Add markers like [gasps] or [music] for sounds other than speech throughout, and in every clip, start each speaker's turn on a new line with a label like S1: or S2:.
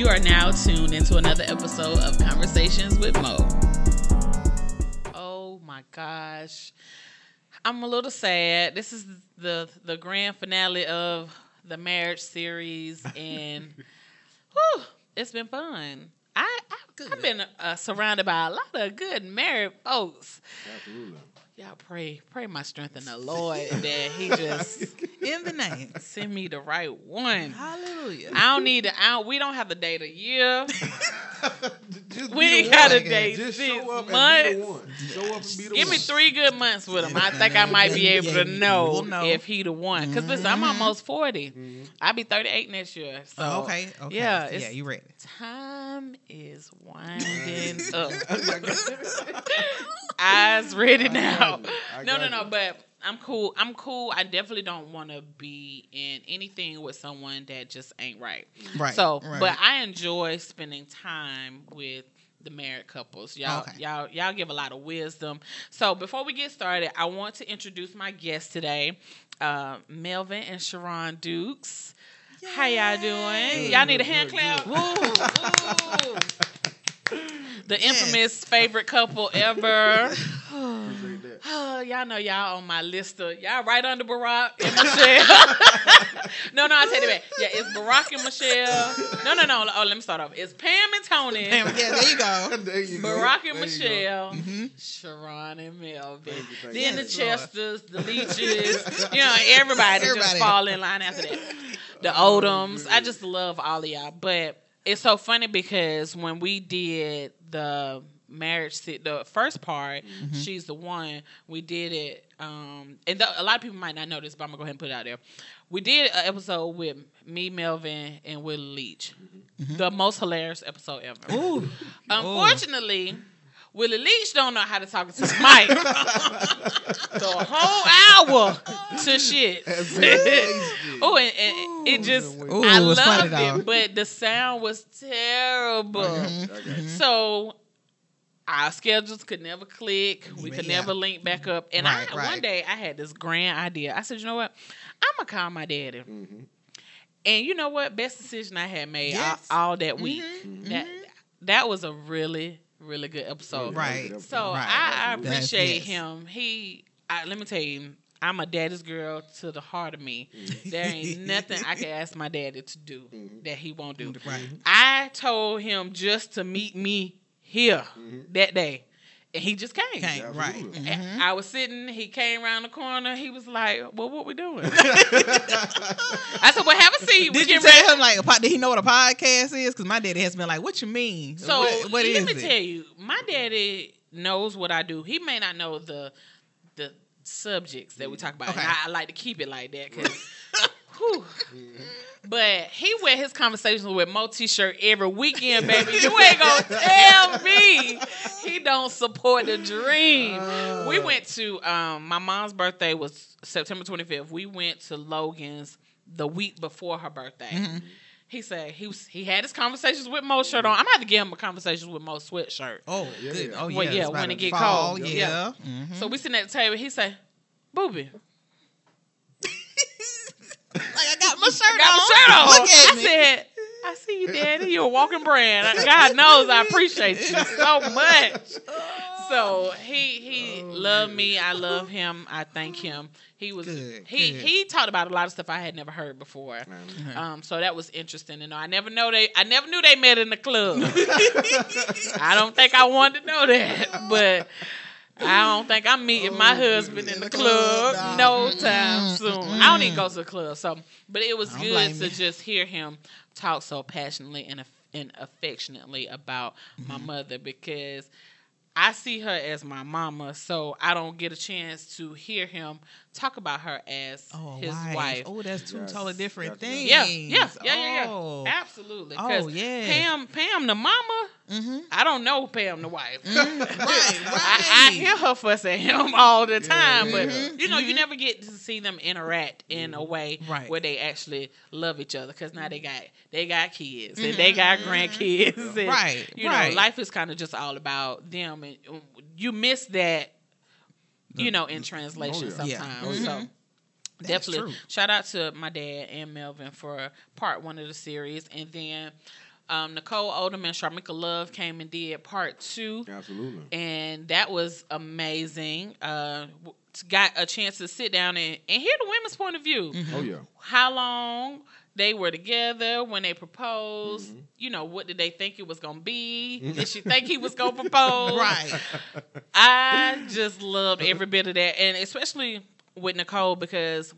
S1: You are now tuned into another episode of Conversations with Mo. Oh my gosh. I'm a little sad. This is the the grand finale of the marriage series [laughs] and whew, it's been fun. I, I have been uh, surrounded by a lot of good married folks.
S2: Absolutely.
S1: Y'all pray, pray my strength in the Lord that He just
S3: in the name.
S1: send me the right one.
S3: Hallelujah.
S1: I don't need to. I don't, we don't have the date a year. [laughs]
S2: Just
S1: We
S2: be
S1: ain't
S2: the
S1: gotta
S2: one.
S1: date
S2: Just
S1: six
S2: show up
S1: months.
S2: and be the one. Show up and be the
S1: Give
S2: one.
S1: me three good months with him. I think I might be able to know,
S3: We'll know.
S1: if he the one. Because listen, I'm almost 40
S2: Mhm.
S1: I'll be thirty eight next year. So
S3: Oh, okay. Okay.
S1: yeah,
S3: Yeah,
S1: it's-
S3: you ready?
S1: time is winding [laughs] up. [laughs] Eyes ready now. No, no, no.
S2: you.
S1: But I'm cool. I'm cool. I definitely don't want to be in anything with someone that just ain't right.
S3: Right.
S1: So,
S3: right.
S1: but I enjoy spending time with the married couples. Y'all,
S3: Okay.
S1: y'all, y'all give a lot of wisdom. So, before we get started, I want to introduce my guests today, uh, Melvin and Sharon Dukes. How y'all doing?
S3: Yay.
S1: Y'all need a hand
S2: good,
S1: clap.
S3: Woo,
S1: Woo, [laughs] The infamous favorite couple ever. [sighs] Oh, y'all know y'all on my list of y'all right under Barack and Michelle. [laughs] no, no, I take it back. Yeah, it's Barack and Michelle. No, no, no. Oh, let me start off. It's Pam and Tony.
S3: Damn, yeah, there you go. [laughs]
S2: there you go.
S1: Barack and
S2: There you go.
S1: Michelle,
S3: hmm
S1: Sharon and Melvin.
S2: Thank you, thank
S1: Then
S2: you.
S1: the
S3: Yes, Lord.
S1: Chesters, the Leeches. [laughs] you know, everybody, just fall in line after that. The Odoms. I just love all of y'all. But it's so funny because when we did the marriage, the first part,
S3: Mm-hmm.
S1: she's the one. We did it, um, and th- a lot of people might not know this, but I'm gonna go ahead and put it out there. We did an episode with me, Melvin, and Willie Leach. The most hilarious episode ever.
S3: Mm-hmm. Ooh.
S1: Unfortunately, Willie Leach don't know how to talk to the mic. [laughs] so a whole hour to shit. [laughs] [laughs] Oh, and, and it just
S3: Ooh,
S1: I
S3: it
S1: loved it, but the sound was terrible.
S2: I got you, I got you.
S1: So our schedules could never click. We could
S3: Yeah.
S1: never link back up. And
S3: Right,
S1: I
S3: right.
S1: one day I had this grand idea. I said, you know what? I'm gonna call my daddy.
S2: Mhm.
S1: And you know what? Best decision I had made
S3: Yes.
S1: all, all that week.
S3: Mhm,
S1: That that was a really really good episode.
S3: Right.
S1: So
S3: Right.
S1: I, I appreciate
S3: yes.
S1: him. He, I, let me tell you, I'm a daddy's girl to the heart of me. There ain't [laughs] nothing I can ask my daddy to do
S2: Mhm.
S1: that he won't do.
S3: Right.
S1: I told him just to meet me here
S2: Mhm.
S1: that day, and he just came.
S3: Okay, right.
S2: Absolutely.
S1: And
S3: Mhm.
S1: I was sitting. He came around the corner. He was like, "Well, what we doing?" [laughs] I said, "Well, have a seat." We
S3: Did you
S1: getting ready."
S3: tell him like did he know what a podcast is? Because my daddy has been like, "What you mean?
S1: So
S3: what, what
S1: let
S3: is
S1: me
S3: it?"
S1: tell you, my daddy knows what I do. He may not know the the subjects that we talk about.
S3: Okay.
S1: I, I like to keep it like that because. [laughs] But he wear his conversations with Mo T-shirt every weekend, baby. [laughs] You ain't gonna tell me he don't support the dream. we went to um, my mom's birthday was September 25th. We went to Logan's the week before her birthday.
S3: Mhm.
S1: He said he was he had his conversations with Mo shirt on. I'm gonna have to give him a conversations with Mo sweatshirt.
S3: Oh,
S2: Yeah,
S3: good.
S2: yeah.
S3: Oh, yeah.
S1: Well, yeah,
S3: it's about
S1: when it
S3: to
S1: get
S3: fall,
S1: cold.
S3: Yeah. Mhm.
S1: So we sitting at the table. He say, "Booby, [laughs]
S3: like I got my shirt
S1: I got
S3: on.
S1: my shirt on."
S3: Look at
S1: I
S3: me.
S1: said, "I see you, Daddy. You're a walking brand. God knows I appreciate you so much." So he he loved me. I love him. I thank him. He was
S3: Good,
S1: he
S3: good.
S1: he talked about a lot of stuff I had never heard before. Um, so that was interesting to know. I never know they. I never knew they met in the club. [laughs] I don't think I wanted to know that, but I don't think I'm meeting my husband in the club
S3: club,
S1: no time soon.
S3: mm-mm.
S1: I don't even go to the club. So, but it was good to just hear him talk so passionately and and affectionately about my
S3: Mm-hmm.
S1: mother because. I see her as my mama, so I don't get a chance to hear him talk about her as
S3: Oh,
S1: his
S3: wife.
S1: wife.
S3: Oh, that's two
S2: Yes.
S3: totally different
S2: Yes,
S3: things.
S1: Yeah, yeah, yeah, yeah,
S3: Oh,
S1: yeah. Absolutely.
S3: Oh,
S1: 'Cause
S3: yeah.
S1: Pam, Pam, the mama.
S3: Mm-hmm.
S1: I don't know Pam, the wife.
S3: Mhm. [laughs] Right,
S1: I, I hear her fuss at him all the time,
S2: yeah,
S1: but
S2: yeah.
S1: you know, you
S3: Mhm.
S1: never get to see them interact in a way
S3: Right.
S1: where they actually love each other. Because now they got they got kids and they got grandkids. And,
S3: Mm-hmm. Right,
S1: You
S3: right.
S1: know, life is kind of just all about them, and you miss that. You know, in translation
S2: Oh,
S3: yeah.
S1: sometimes.
S3: Yeah.
S1: So
S3: Mhm. That's
S1: definitely
S3: true.
S1: shout out to my dad and Melvin for part one of the series, and then um, Nicole Oldham and Sharmika Love came and did part two,
S2: Absolutely.
S1: and that was amazing. Uh, got a chance to sit down and, and hear the women's point of view.
S2: Oh yeah.
S1: How long they were together when they proposed?
S2: Mm-hmm.
S1: You know, what did they think it was gonna be? Did she think he was gonna propose? [laughs]
S3: Right.
S1: I just loved every bit of that, and especially with Nicole because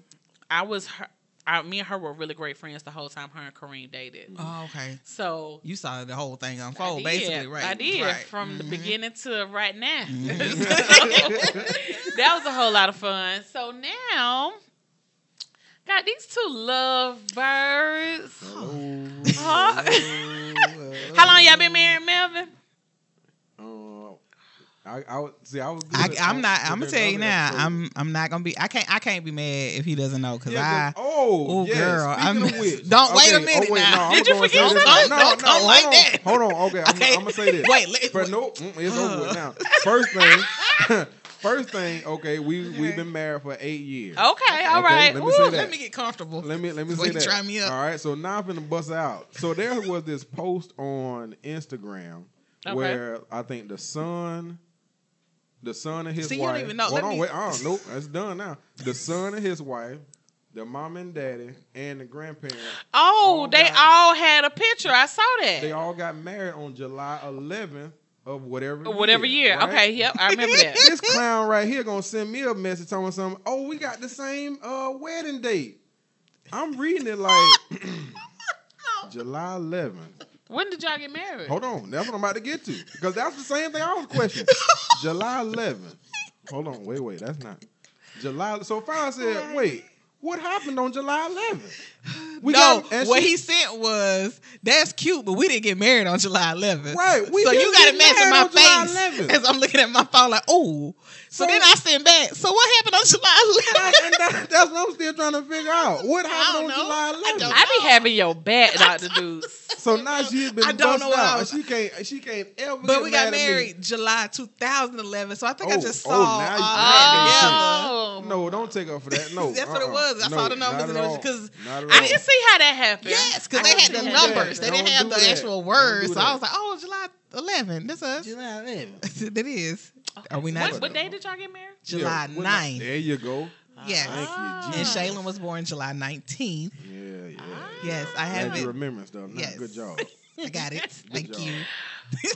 S1: I was her. I, me and her were really great friends the whole time her and Kareem dated.
S3: Oh, okay.
S1: So
S3: You saw the whole thing unfold,
S1: did.
S3: basically, right?
S1: I did
S3: Right.
S1: from the
S3: Mhm.
S1: beginning to right now.
S3: Mhm. [laughs]
S1: that was a whole lot of fun. So now, got these two love birds.
S2: Hello.
S1: Huh?
S2: Hello. [laughs]
S1: How long y'all been married, Melvin?
S2: Uh, I, I see. I was.
S3: I, I'm not.
S2: I-
S3: I'm gonna tell you now.
S2: episodes.
S3: I'm. I'm not gonna be. I can't. I can't be mad if he doesn't know because
S2: Yeah,
S3: I.
S2: 'cause- oh,
S3: Oh,
S2: yes.
S3: girl,
S2: Speaking
S3: I'm-
S2: of which, [laughs]
S3: Don't- wait a minute
S2: oh, wait,
S3: now.
S2: No,
S1: Did you
S2: gonna
S1: forget
S2: say this.
S3: something?
S2: No,
S3: Don't
S2: no,
S3: come
S2: hold
S3: like
S2: on,
S3: that.
S2: Hold on. Okay, I'm,
S3: Okay.
S2: I'm gonna say this.
S3: Wait. Let,
S2: But no, mm, it's over [sighs] with now. First thing, [laughs] first thing. Okay, we we've been married for eight years.
S1: Okay, all
S2: Okay,
S1: right.
S2: let me
S1: Ooh,
S3: Let me get comfortable.
S2: Let me let me
S3: Before
S2: say that.
S3: try me up.
S2: All right, so now I'm gonna bust out. So there was this post on Instagram
S1: Okay.
S2: where I think the son, the son and his
S3: See, you don't
S2: wife.
S3: even know.
S2: Hold
S3: Let
S2: on,
S3: me-
S2: wait. Oh, nope, it's done now. The son and his wife, the mom and daddy, and the grandparents.
S1: Oh,
S2: all
S1: they
S2: got-
S1: all had a picture. I saw that.
S2: They all got married on July 11th of whatever
S1: Whatever year.
S2: right?
S1: Okay, yep, I remember that. [laughs]
S2: this clown right here gonna send me a message telling me something. Oh, we got the same uh, wedding date. I'm reading it like [clears throat] July 11th.
S1: when did y'all get married?
S2: Hold on, that's what I'm about to get to because that's the same thing I was questioning. [laughs] July 11th. Hold on, wait, wait, that's not July. So I said, wait, what happened on July 11th? We
S3: no,
S2: and
S3: what
S2: she-
S3: he sent was that's cute, but we didn't get married on July 11th.
S2: Right, we
S3: so
S2: didn't
S3: you got to
S2: get
S3: imagine
S2: married
S3: my
S2: on July
S3: face as I'm looking at my phone like, oh. So,
S2: So-
S3: then I sent back. So what happened on July [laughs] 11th?
S2: and that, that's what I'm still trying to figure out. What happened on
S3: know.
S2: July
S3: I
S2: 11th?
S3: don't
S1: I be having your back, Dr. Deuce.
S2: So now she's been
S3: I don't know what I was-
S2: She can't. She can't ever.
S3: But
S2: get
S3: we got
S2: at
S3: married July 2011. So I think I
S2: Oh,
S3: just
S2: oh,
S3: saw all
S2: now you-
S3: that
S1: Oh.
S2: No, don't take up for that. No, [laughs]
S3: That's what it
S2: uh-uh.
S3: was. I
S2: No,
S3: saw the numbers
S2: not
S3: and it was
S2: all.
S3: 'Cause
S2: Not at
S1: I
S2: all.
S1: can see how that happened.
S3: Yes, because they had the
S1: how that
S3: numbers. They
S2: Don't
S3: didn't have the
S2: that.
S3: actual words. So I was like, oh, July 11. That's us.
S2: July 11th.
S3: that [laughs] is. Are we not?
S1: What, what day did y'all get married?
S3: July
S2: Yeah,
S3: 9th.
S2: There you go.
S3: Yes.
S1: Ah.
S2: you,
S3: And
S2: Jesus.
S3: Shaylin was born July 19th.
S2: Yeah, yeah.
S3: Yes, I have
S2: Glad you
S3: it.
S2: remember stuff. Nah,
S3: Yes.
S2: Good job. [laughs]
S3: I got it. Thank
S2: job. [laughs]
S3: you.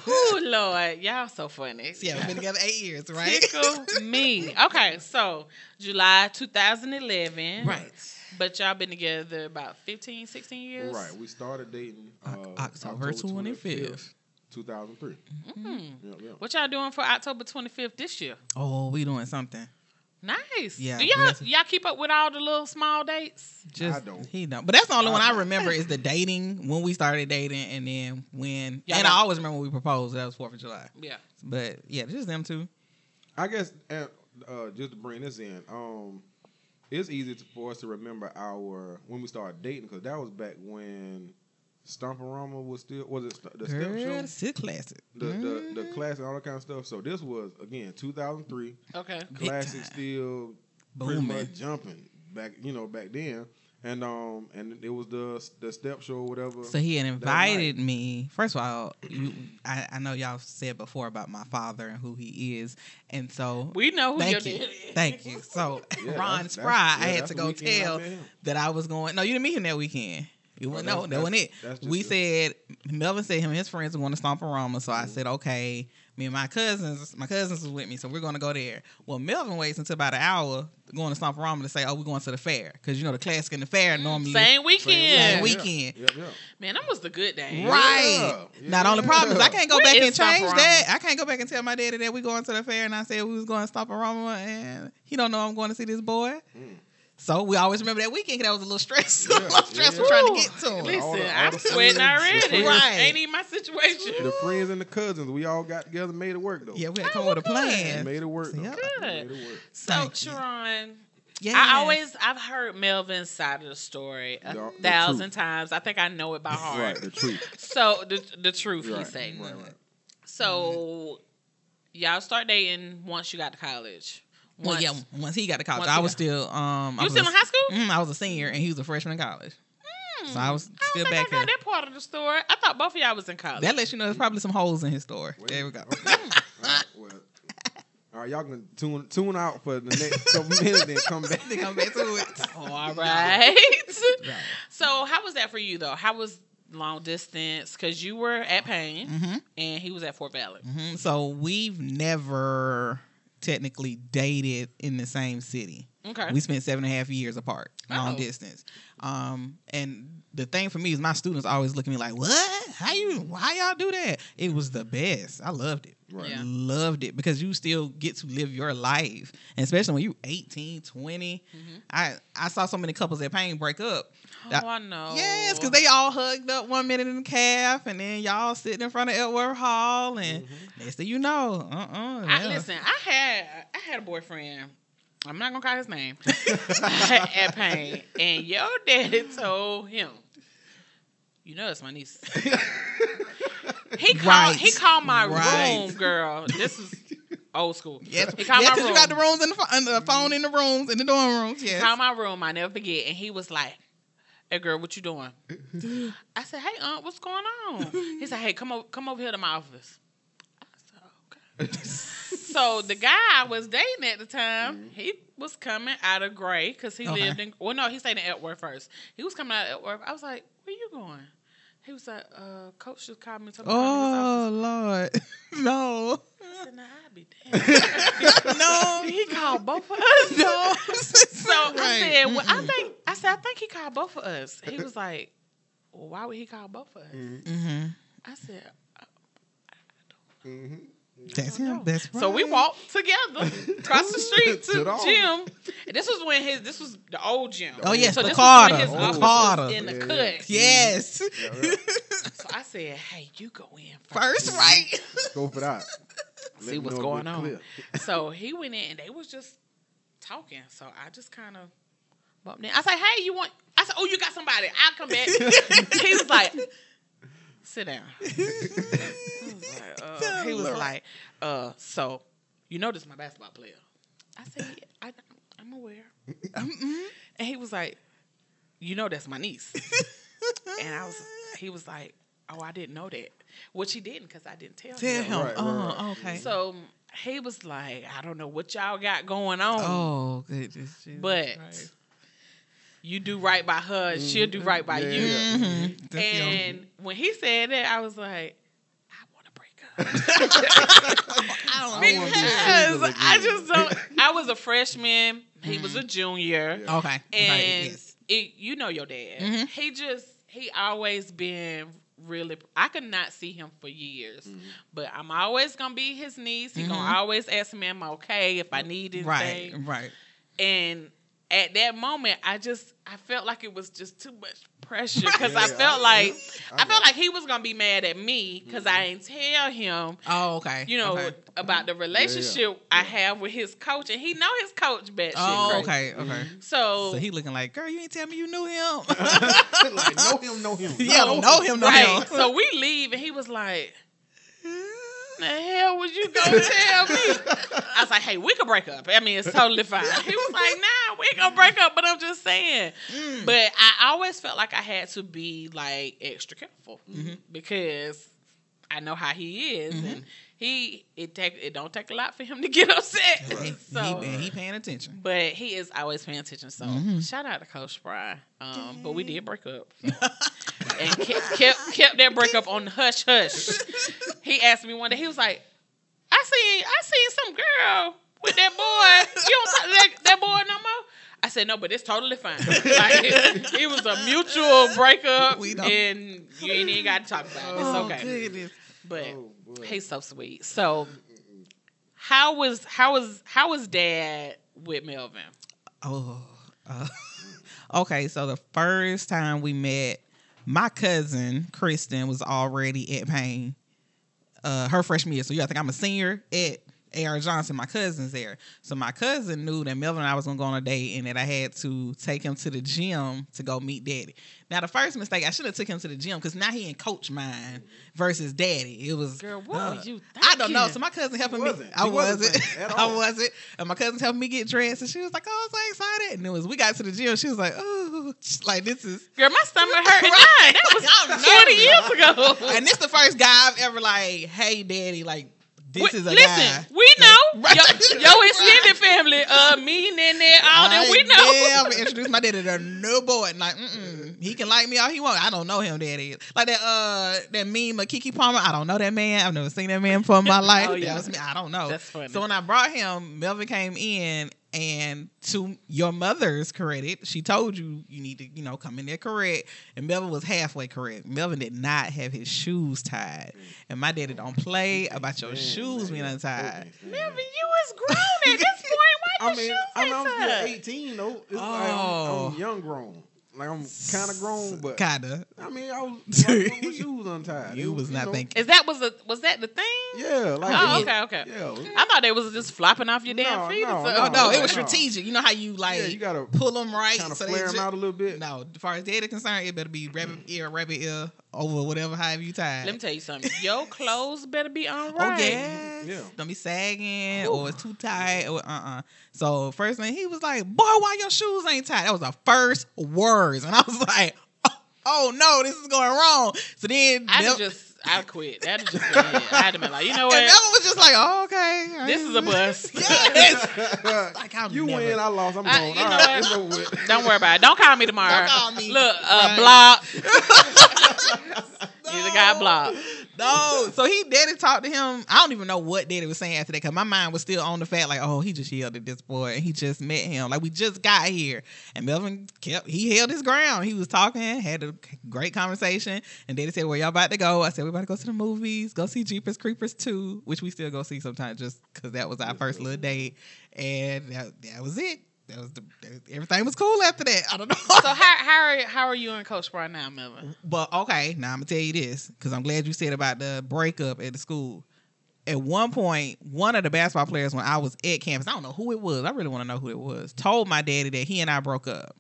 S1: Oh Lord, y'all so funny.
S3: yeah, we've been together eight years, right?
S1: Tickle me. Okay, so July 2011.
S3: right.
S1: But y'all been together about 15, 16 years?
S2: Right. We started dating uh,
S3: Oc- October 25th.
S2: 2003.
S1: Mm.
S2: Yep, yep.
S1: What y'all doing for October 25th this year?
S3: Oh, we doing something.
S1: Nice.
S3: Yeah,
S1: Do y'all y'all keep up with all the little small dates?
S3: Just
S2: I don't.
S3: he don't. But that's the only
S2: I
S3: one I
S2: don't.
S3: remember is the dating when we started dating, and then when
S1: Y'all
S3: and I always remember when we proposed. That was Fourth of July.
S1: Yeah.
S3: But yeah, just them two.
S2: I guess uh, uh, just to bring this in, um, it's easy to, for us to remember our when we started dating because that was back when Stomporama was still was it st- the step
S3: Girl,
S2: show,
S3: that's still classic.
S2: the the, the
S3: Mhm.
S2: class and all that kind of stuff. So this was again 2003,
S1: Okay.
S2: Classic
S3: time.
S2: still pretty
S3: Booming.
S2: much jumping back you know back then, and um and it was the the step show or whatever.
S3: So he had invited me. First of all, you, I, I know y'all said before about my father and who he is, and so
S1: We know who your
S3: thank you,
S1: daddy is.
S3: thank you. So
S2: Yeah,
S3: Ron Spry,
S2: that's-
S3: I had to go
S2: weekend I
S3: tell that I was going. No, you didn't meet him that weekend. You
S2: Oh,
S3: wouldn't
S2: that's-
S3: know. That wasn't it. We
S2: it.
S3: said Melvin said him and his friends were going to Stomporama, so
S2: Mm-hmm.
S3: I said okay. Me and my cousins, my cousins was with me, so we're going to go there. Well, Melvin waits until about an hour going to Stomporama to say, "Oh, we're going to the fair," because you know the classic and the fair normally
S1: Same weekend.
S3: Same
S2: Yeah,
S3: weekend.
S2: Yep, yep.
S1: Man, that was the good day,
S3: Right.
S2: Yeah,
S3: Now the only problem is I can't go
S1: Where
S3: back and change that. I can't go back and tell my daddy that we going to the fair and I said we was going to Stomporama and he don't know I'm going to see this boy.
S2: Mm.
S3: So we always remember that weekend because that was a little stress, [laughs] a
S2: Yeah,
S3: little stressful
S2: yeah.
S3: trying to get to him.
S1: Listen,
S2: All the- all
S1: I'm sweating
S2: friends,
S1: already.
S3: Right.
S1: Ain't even my situation.
S2: The friends and the cousins, we all got together, and made it work though.
S3: Yeah, we had to
S1: Oh,
S3: come with a plan.
S2: made it work.
S3: So,
S2: though.
S3: yeah.
S1: Good.
S2: Made it work.
S1: So,
S3: Thank you.
S1: Sharon,
S3: Yes.
S1: I always I've heard Melvin's side of the story a
S2: The- the
S1: thousand
S2: truth.
S1: times. I think I know it by heart.
S2: Right, the truth.
S1: So the the truth
S2: Right,
S1: he say.
S2: right, right.
S1: So y'all start dating once you got to college.
S3: Well, yeah, once he got to college,
S1: once
S3: I was
S1: got-
S3: still um I
S1: You
S3: was
S1: still
S3: a-
S1: in high school?
S3: Mm, I was a senior and he was a freshman in college. So I was
S1: I
S3: still
S1: don't think
S3: back
S1: I got
S3: here.
S1: that part of the story. I thought both of y'all was in college.
S3: That lets you know there's probably some holes in his story. There we go.
S2: Okay. all right, well, all right, y'all can tune tune out for the next couple minutes, then come back. [laughs]
S3: Then come back to it.
S1: All [laughs] right.
S3: Right.
S1: so how was that for you though? How was long distance? Because you were at Paine
S3: hmm
S1: and he was at Fort Valley.
S3: hmm So we've never technically dated in the same city.
S1: Okay.
S3: We spent seven and a half years apart, long
S1: Oh.
S3: distance. Um, and the thing for me is my students always look at me like, "What? How you? Why y'all do that?" It was the best. I loved it.
S2: Right.
S1: Yeah.
S3: Loved it because you still get to live your life, and especially when you 18, 20.
S1: Mhm.
S3: I I saw so many couples at Paine break up.
S1: Oh, I know.
S3: Yes, because they all hugged up one minute in the calf, and then y'all sitting in front of Edward Hall, and
S2: Mm-hmm.
S3: next thing you know, uh uh
S1: I, listen, I had I had a boyfriend. I'm not gonna call his name [laughs] [laughs] at Paine, and your daddy told him, "You know, it's my niece." [laughs] He called.
S3: Right.
S1: He called my
S3: Right.
S1: room, girl. This is old school.
S3: Yes,
S1: he called
S3: yeah,
S1: my
S3: because
S1: room.
S3: you got the rooms in the, pho- and the phone in the rooms in the dorm rooms. Yes.
S1: Called my room. I never forget, and he was like. Hey girl, what you doing? I said, Hey aunt, what's going on? He said, Hey, come over come over here to my office. I said, Okay. so the guy I was dating at the time, he was coming out of Gray because he
S3: Okay.
S1: lived in well no, he stayed in Etworth first. He was coming out of Etworth. I was like, Where you going? He was like, uh, coach just called me to come
S3: oh Lord, [laughs] no.
S1: I said, Nah, I'll be damned. [laughs]
S3: no,
S1: he called both of us.
S3: no.
S1: So I
S3: Right.
S1: said, well, I
S3: Mm-mm.
S1: think I think he called both of us. He was like, Well, why would he call both of us?
S3: Mhm.
S1: I said,
S2: Mhm.
S3: That's
S1: don't
S3: him.
S1: know.
S3: That's right.
S1: So we walked together [laughs] across the street
S2: To
S1: to
S2: the
S1: the gym. And this was when his this was the old gym.
S3: Oh, yes,
S1: so
S3: the
S1: this
S3: Carter.
S1: was when his
S2: The
S1: office
S3: Carter.
S1: was in the
S2: Yeah.
S1: cut.
S3: Yes.
S2: Yeah, yeah. [laughs]
S1: So I said, Hey, you go in
S3: First, right?
S2: Go for that. [laughs] Let
S1: See what's going on.
S2: clear.
S1: So he went in and they was just talking. So I just kind of bumped in. I said, "Hey, you want?" I said, "Oh, you got somebody? I'll come back." [laughs] he was like, "Sit down." I was like, uh, he was like, "Uh, so you know this is my basketball player?" I said, yeah, I, "I'm aware."
S3: Mhm.
S1: And he was like, "You know that's my niece." [laughs] and I was, he was like, "Oh, I didn't know that," which he didn't because I didn't tell,
S3: Tell
S1: him.
S3: him.
S2: Right, right,
S3: oh,
S2: right.
S3: okay.
S1: So he was like, I don't know what y'all got going on,
S3: oh, goodness. Jesus
S1: but
S3: Christ.
S1: You do right by her, and she'll do right by
S2: Yeah,
S1: you.
S2: yeah.
S3: Mhm. That's him.
S1: And when he said that, I was like, I want to break up. [laughs]
S3: I don't
S2: I be
S1: because
S2: single
S1: I just don't. I was a freshman. He was a junior.
S3: Okay.
S1: And
S3: right. Yes.
S1: it, you know your dad.
S3: Mhm.
S1: He just he always been really. I could not see him for years,
S2: Mm-hmm.
S1: but I'm always gonna be his niece. He
S3: Mhm.
S1: gonna always ask me, "Am I okay?" If I need anything.
S3: Right. Right.
S1: And at that moment, I just I felt like it was just too much pressure because I felt
S2: I-
S1: like
S2: I
S1: I, felt like he was gonna be mad at me because I mm-hmm. didn't tell him,
S3: Oh, okay.
S1: you know,
S3: Okay.
S1: about the relationship I have with his coach, and he know his coach bad
S3: Oh,
S1: shit.
S3: okay. Okay. Mm-hmm.
S1: So,
S3: So he looking like, girl, you ain't tell me you knew him. [laughs]
S2: like know him, know him. [laughs]
S3: yeah, know him, know
S1: right.
S3: him.
S1: So we leave, and he was like. [laughs] The hell was you gonna tell me? I was like, "Hey, we could break up. I mean, it's totally fine." [laughs] He was like, "Nah, we ain't gonna break up." But I'm just saying.
S3: Mm.
S1: But I always felt like I had to be like extra careful
S3: Mhm.
S1: because I know how he is,
S3: Mhm.
S1: and he it take it don't take a lot for him to get [laughs] upset.
S2: Right.
S1: So,
S3: he, he paying attention.
S1: but he is always paying attention. So
S3: Mhm.
S1: shout out to Coach Fry. Um, but we did break up. [laughs] and kept, kept kept that breakup on the hush hush. He asked me one day. He was like, "I seen I seen some girl with that boy. You don't talk to that, that boy no more." I said, "No, but it's totally fine. Like it, it was a mutual breakup,
S3: We don't-
S1: and you ain't even got to talk about it. It's
S3: oh,
S1: okay."
S3: goodness.
S1: But
S2: Oh,
S1: he's so sweet. So how was how was how was Dad with Melvin?
S3: Oh. uh, [laughs] okay, so the first time we met, my cousin Kristen was already at Paine, uh, her freshman year. So yeah, gotta think I'm a senior at A.R. Johnson, my cousin's there. So my cousin knew that Melvin and I was gonna go on a date and that I had to take him to the gym to go meet daddy. Now the first mistake, I should have took him to the gym because now he in coach mind versus daddy. It was
S1: Girl, what
S3: uh,
S1: were you
S3: I don't know. So my cousin helping me. I
S2: wasn't
S3: wasn't. [laughs] I wasn't. And my cousin's helping me get dressed, and she was like, "Oh, I'm so excited!" And it was we got to the gym. She was like, "Oh, [laughs] like this is."
S1: Girl, my stomach [laughs] hurt
S3: Right.
S1: That was 20 years ago.
S3: And this the first guy I've ever like, "Hey, daddy, like this
S1: We-
S3: is a
S1: listen,
S3: guy."
S1: we know. [laughs]
S3: Right.
S1: Yo, yo extended family, uh, me, Nene, all that, we know. [laughs]
S3: never introduced my daddy to no boy. And like, mm-mm, he can like me all he want. I don't know him, daddy. Like that, uh, that meme of Keke Palmer. I don't know that man. I've never seen that man before in my [laughs] life.
S1: Oh,
S3: That
S1: yeah.
S3: was me. I don't know.
S1: That's funny.
S3: So when I brought him, Melvin came in, and to your mother's credit, she told you you need to, you know, come in there correct. And Melvin was halfway correct. Melvin did not have his shoes tied, and my daddy don't play about your shoes being untied.
S1: Melvin, you was grown at this [laughs] point. Why
S2: I
S1: your
S2: mean,
S1: shoes
S2: I mean, I'm still
S1: tied?
S2: 18 though. It's like
S3: Oh.
S2: I'm, I'm oh. young grown. Like I'm kind of grown, but
S3: Kinda.
S2: I mean, I was [laughs] like, with my shoes untied.
S3: You
S2: It
S3: was not
S2: know,
S3: thinking.
S1: Is that was a was that the thing?
S2: Yeah, like
S1: Oh, okay, okay.
S2: Yeah,
S1: I thought they was just flopping off your damn
S2: No,
S1: feet.
S2: no,
S1: or
S2: no,
S3: Oh no, it was
S2: no.
S3: strategic. You know how you like
S2: yeah, you gotta
S3: pull them right,
S2: kind of
S3: so they
S2: flare them
S3: ju-
S2: out a little bit.
S3: No, as far as daddy concerned, it better be rabbit mm. ear, rabbit ear over whatever, however you tie.
S1: Let me tell you something. [laughs] Your clothes better be on
S3: Oh
S1: right.
S3: yeah,
S2: Yeah.
S3: don't be sagging or it's too tight or uh uh So first thing he was like, "Boy, why your shoes ain't tight?" That was the first words, and I was [laughs] like, "Oh, oh, no, this is going wrong." So then
S1: I'd just I quit. That'd just. I'd have been like, you know
S3: and
S1: what?
S3: Melvin was just like, "Oh, okay,
S1: This is a bus. [laughs]
S3: yes. [laughs] Like, I'll
S2: you
S3: never-
S2: win, I lost. I'm
S1: I- you
S2: All
S1: know
S2: right,
S1: what?
S2: it's over with.
S1: Don't worry about it. Don't call me tomorrow.
S3: Don't call me.
S1: Look, uh,
S3: Right.
S1: block. [laughs] You done got blocked.
S3: No, so he daddy talked to him. I don't even know what daddy was saying after that because my mind was still on the fact like, oh, he just yelled at this boy and he just met him. Like we just got here, and Melvin kept he held his ground. He was talking, had a great conversation, and daddy said, "Where y'all about to go?" I said, "We about to go to the movies, go see Jeepers Creepers 2, which we still go see sometimes just because that was our first little date, and that, that was it. That was the everything was cool after that. I don't know. [laughs]
S1: So how how are how are you and Coach right now, Melvin?
S3: But okay, now I'm gonna tell you this because I'm glad you said about the breakup at the school. At one point, one of the basketball players when I was at campus, I don't know who it was. I really want to know who it was. Told my daddy that he and I broke up.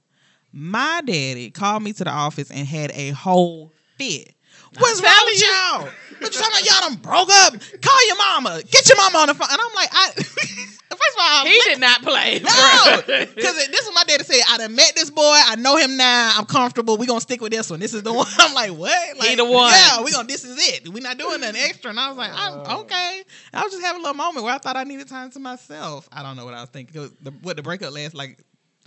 S3: My daddy called me to the office and had a whole fit. What's wrong with y'all? What you talking about? Y'all done broke up. Call your mama. Get your mama on the phone. And I'm like, I. [laughs] First of all,
S1: He did not play.
S3: no, because [laughs] this is what my daddy said. I done met this boy. I know him now. I'm comfortable. We gonna stick with this one. This is the [laughs] one. I'm like, what? Like,
S1: the one.
S3: Yeah, we gonna. This is it. We not doing nothing extra. And I was like, I'm,
S2: Oh.
S3: okay. I was just having a little moment where I thought I needed time to myself. I don't know what I was thinking. 'Cause The, what the breakup lasts like,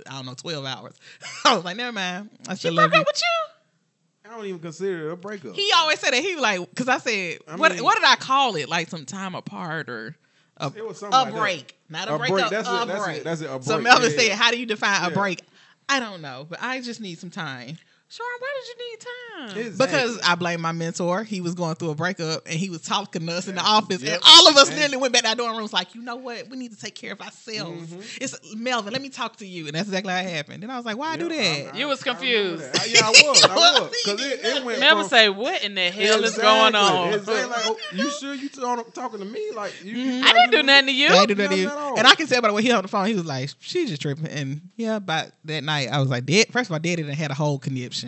S3: I don't know, twelve hours. [laughs] I was like, never mind. I
S1: She
S3: still
S1: broke
S3: you.
S1: up with you?
S2: I don't even consider it a breakup.
S3: He always said that he like because I said
S2: I
S3: what
S2: mean-
S3: what did I call it like some time apart or a,
S2: It was something
S3: a
S2: like that.
S3: break. Not a,
S2: A
S3: breakup
S2: break, that's
S3: a
S2: it, that's it,
S3: break.
S2: that's it, a
S3: So Melvin
S2: yeah,
S3: said, "How do you define a break?" I don't know, but I just need some time
S1: Sean, why did you need time?
S2: Exactly.
S3: because I blame my mentor. He was going through a breakup and he was talking to us in the office,
S2: Yep.
S3: and all of us
S2: And-
S3: literally went back to our dorm rooms like, "You know what? We need to take care of ourselves."
S2: Mhm.
S3: It's Melvin. Let me talk to you, and that's exactly how it happened. Then I was like, "Why I do that?"
S2: I-
S1: You was
S2: I remember
S1: confused.
S2: that. Yeah, I was. I [laughs] was. Because it, it went
S1: Melvin
S2: from,
S1: say, what in the hell is going on?
S2: Exactly. Like, oh, [laughs] you sure you talk- talking to me? Like, you, you
S3: Mhm.
S1: I didn't do nothing to you.
S3: I didn't do that to you.
S2: Nothing.
S3: And I can tell by the way he held the phone, he was like, she's just tripping. And yeah, about that night, I was like, Dad, first of all, Daddy done had a whole conniption.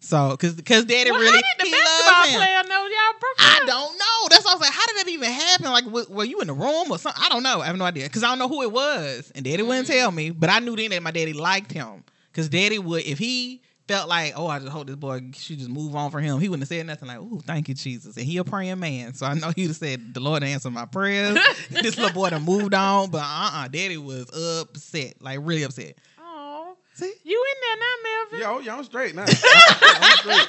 S3: So, cause, cause Daddy
S1: Well,
S3: really,
S1: how did the basketball
S3: him.
S1: player know y'all broke
S3: I don't know. That's why I was like, how did that even happen? Like, w- were you in the room or something? I don't know. I have no idea. Cause I don't know who it was. And Daddy wouldn't
S1: Mm-hmm.
S3: tell me. But I knew then that my daddy liked him. Cause Daddy would, if he felt like, oh, I just hope this boy should just move on for him, he wouldn't have said nothing like, oh, thank you, Jesus. And he a praying man. So I know he'd have said, the Lord answered my prayers. [laughs] this little boy done moved on. But uh-uh, Daddy was upset. Like, really upset. See?
S1: you in there now, Melvin?
S2: Yeah, oh, yeah, I'm straight now. [laughs] I'm straight.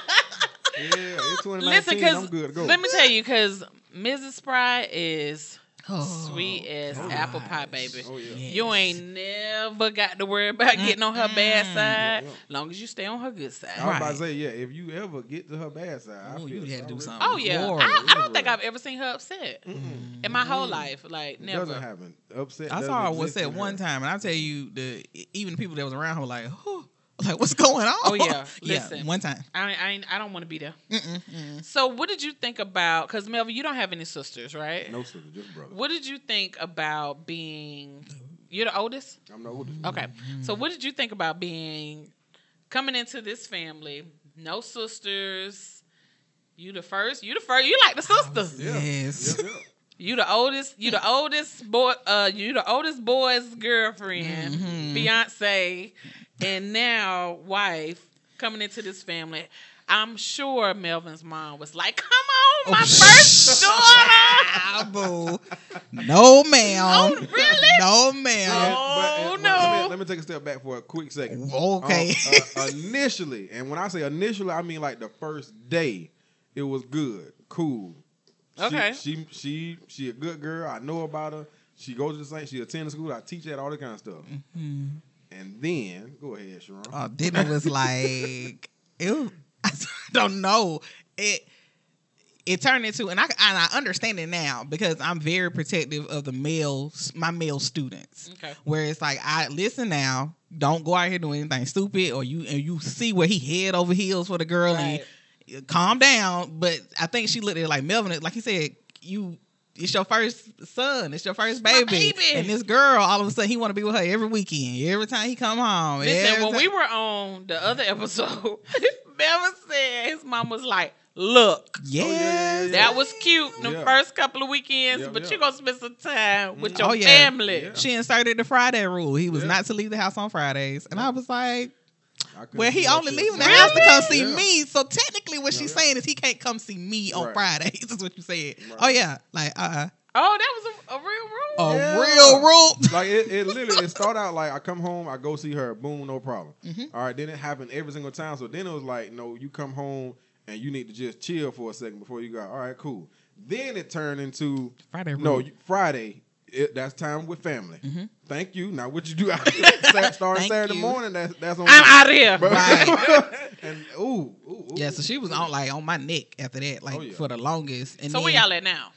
S2: Yeah, it's 2019.
S1: Listen,
S2: I'm good to go.
S1: let me tell you, because Mrs. Spry is
S3: Oh,
S1: sweet as
S3: oh,
S1: apple
S3: nice.
S1: pie, baby.
S2: Oh, yeah.
S3: Yeah.
S1: You ain't never got to worry about getting on her bad side,
S2: Yeah, yeah.
S1: long as you stay on her good side.
S2: I was about to say, yeah, if you ever get to her bad side, I
S3: Ooh,
S2: feel
S3: you had to do something.
S1: Oh yeah, I, I don't think I've ever seen her upset
S2: Mm-mm.
S1: in my whole life. Like
S2: It
S1: never.
S2: doesn't happen. Upset.
S3: I saw her was
S2: exist
S3: one time, and I tell you, the even the people that was around her were like, "Oh, [laughs] Like, what's going on?
S1: Oh, yeah. [laughs]
S3: yeah. One time.
S1: I I, ain't- I don't want to be there.
S3: Mm-mm, mm.
S1: So what did you think about? Because Melvin, you don't have any sisters, right?
S2: No sister, just brother.
S1: What did you think about being? You're the oldest.
S2: I'm the oldest.
S1: Okay. So what did you think about being coming into this family? No sisters. You the first. You the first. You like the sister.
S2: Yeah.
S3: Yes.
S2: Yeah, yeah.
S1: You the oldest. You the oldest boy. Uh, you the oldest boy's girlfriend,
S3: Mhm.
S1: fiance, and now wife coming into this family. I'm sure Melvin's mom was like, "Come on, my
S3: Oh,
S1: first [laughs] daughter."
S3: Boo. No, ma'am.
S1: Oh, really?
S3: No, ma'am.
S1: Oh,
S2: Let
S1: no.
S2: me, let me take a step back for a quick second.
S3: Okay.
S2: Um, uh, initially, and when I say initially, I mean like the first day, it was good, cool. She-
S1: Okay.
S2: She she she a good girl. I know about her. She goes to the same. She attends school. I teach her all that kind of stuff.
S3: Mhm.
S2: And then go ahead, Sharon.
S3: Oh, then it was like, ew. [laughs] I don't know. It it turned into, and I and I understand it now because I'm very protective of the males, my male students.
S1: Okay.
S3: Where it's like, I listen now, don't go out here doing anything stupid, or you and you see where he head over heels for the girl,
S1: Right.
S3: and calm down. But I think she looked at it like Melvin, like he said, you. It's your first son. It's your first baby.
S1: baby.
S3: And this girl, all of a sudden, he want to be with her every weekend. Every time he come home.
S1: Listen,
S3: every
S1: when
S3: time-
S1: we were on the other episode, [laughs] Melvin said his mom was like, "Look,
S3: Yes.
S2: Oh, yeah, yeah, yeah.
S1: that was cute the
S2: Yeah.
S1: first couple of weekends,
S2: Yeah,
S1: but
S2: yeah.
S1: you're gonna spend some time with
S2: Mm.
S1: your
S3: Oh, yeah.
S1: family."
S2: Yeah.
S3: She inserted the Friday rule. He was
S2: Yeah.
S3: not to leave the house on Fridays. And I was like,
S2: I couldn't
S3: well, he only
S2: shit.
S3: leaving the house to come see
S2: Yeah.
S3: me. So technically what she's
S2: Yeah.
S3: saying is he can't come see me on
S2: Right.
S3: Fridays, [laughs] is what you said.
S2: Right.
S3: Oh yeah. Like uh
S1: Oh, that was a, a real rule.
S3: a
S2: Yeah.
S3: real rule. [laughs]
S2: like it, it literally it started out like I come home, I go see her, boom, no problem.
S3: Mhm.
S2: All right, then it happened every single time. So then it was like, no, you come home and you need to just chill for a second before you go. All right, cool. Then it turned into
S3: Friday
S2: no
S3: rule.
S2: you, Friday. It, that's time with family.
S3: Mhm.
S2: Thank you. Now what you do out [laughs] starting Saturday
S3: you.
S2: morning? That's that's on.
S1: I'm out of here.
S2: But-
S3: Right. [laughs]
S2: and ooh, ooh, ooh,
S3: Yeah, so she was on like on my neck after that, like
S2: Oh, yeah.
S3: for the longest. And
S1: So
S3: then,
S1: where y'all at now?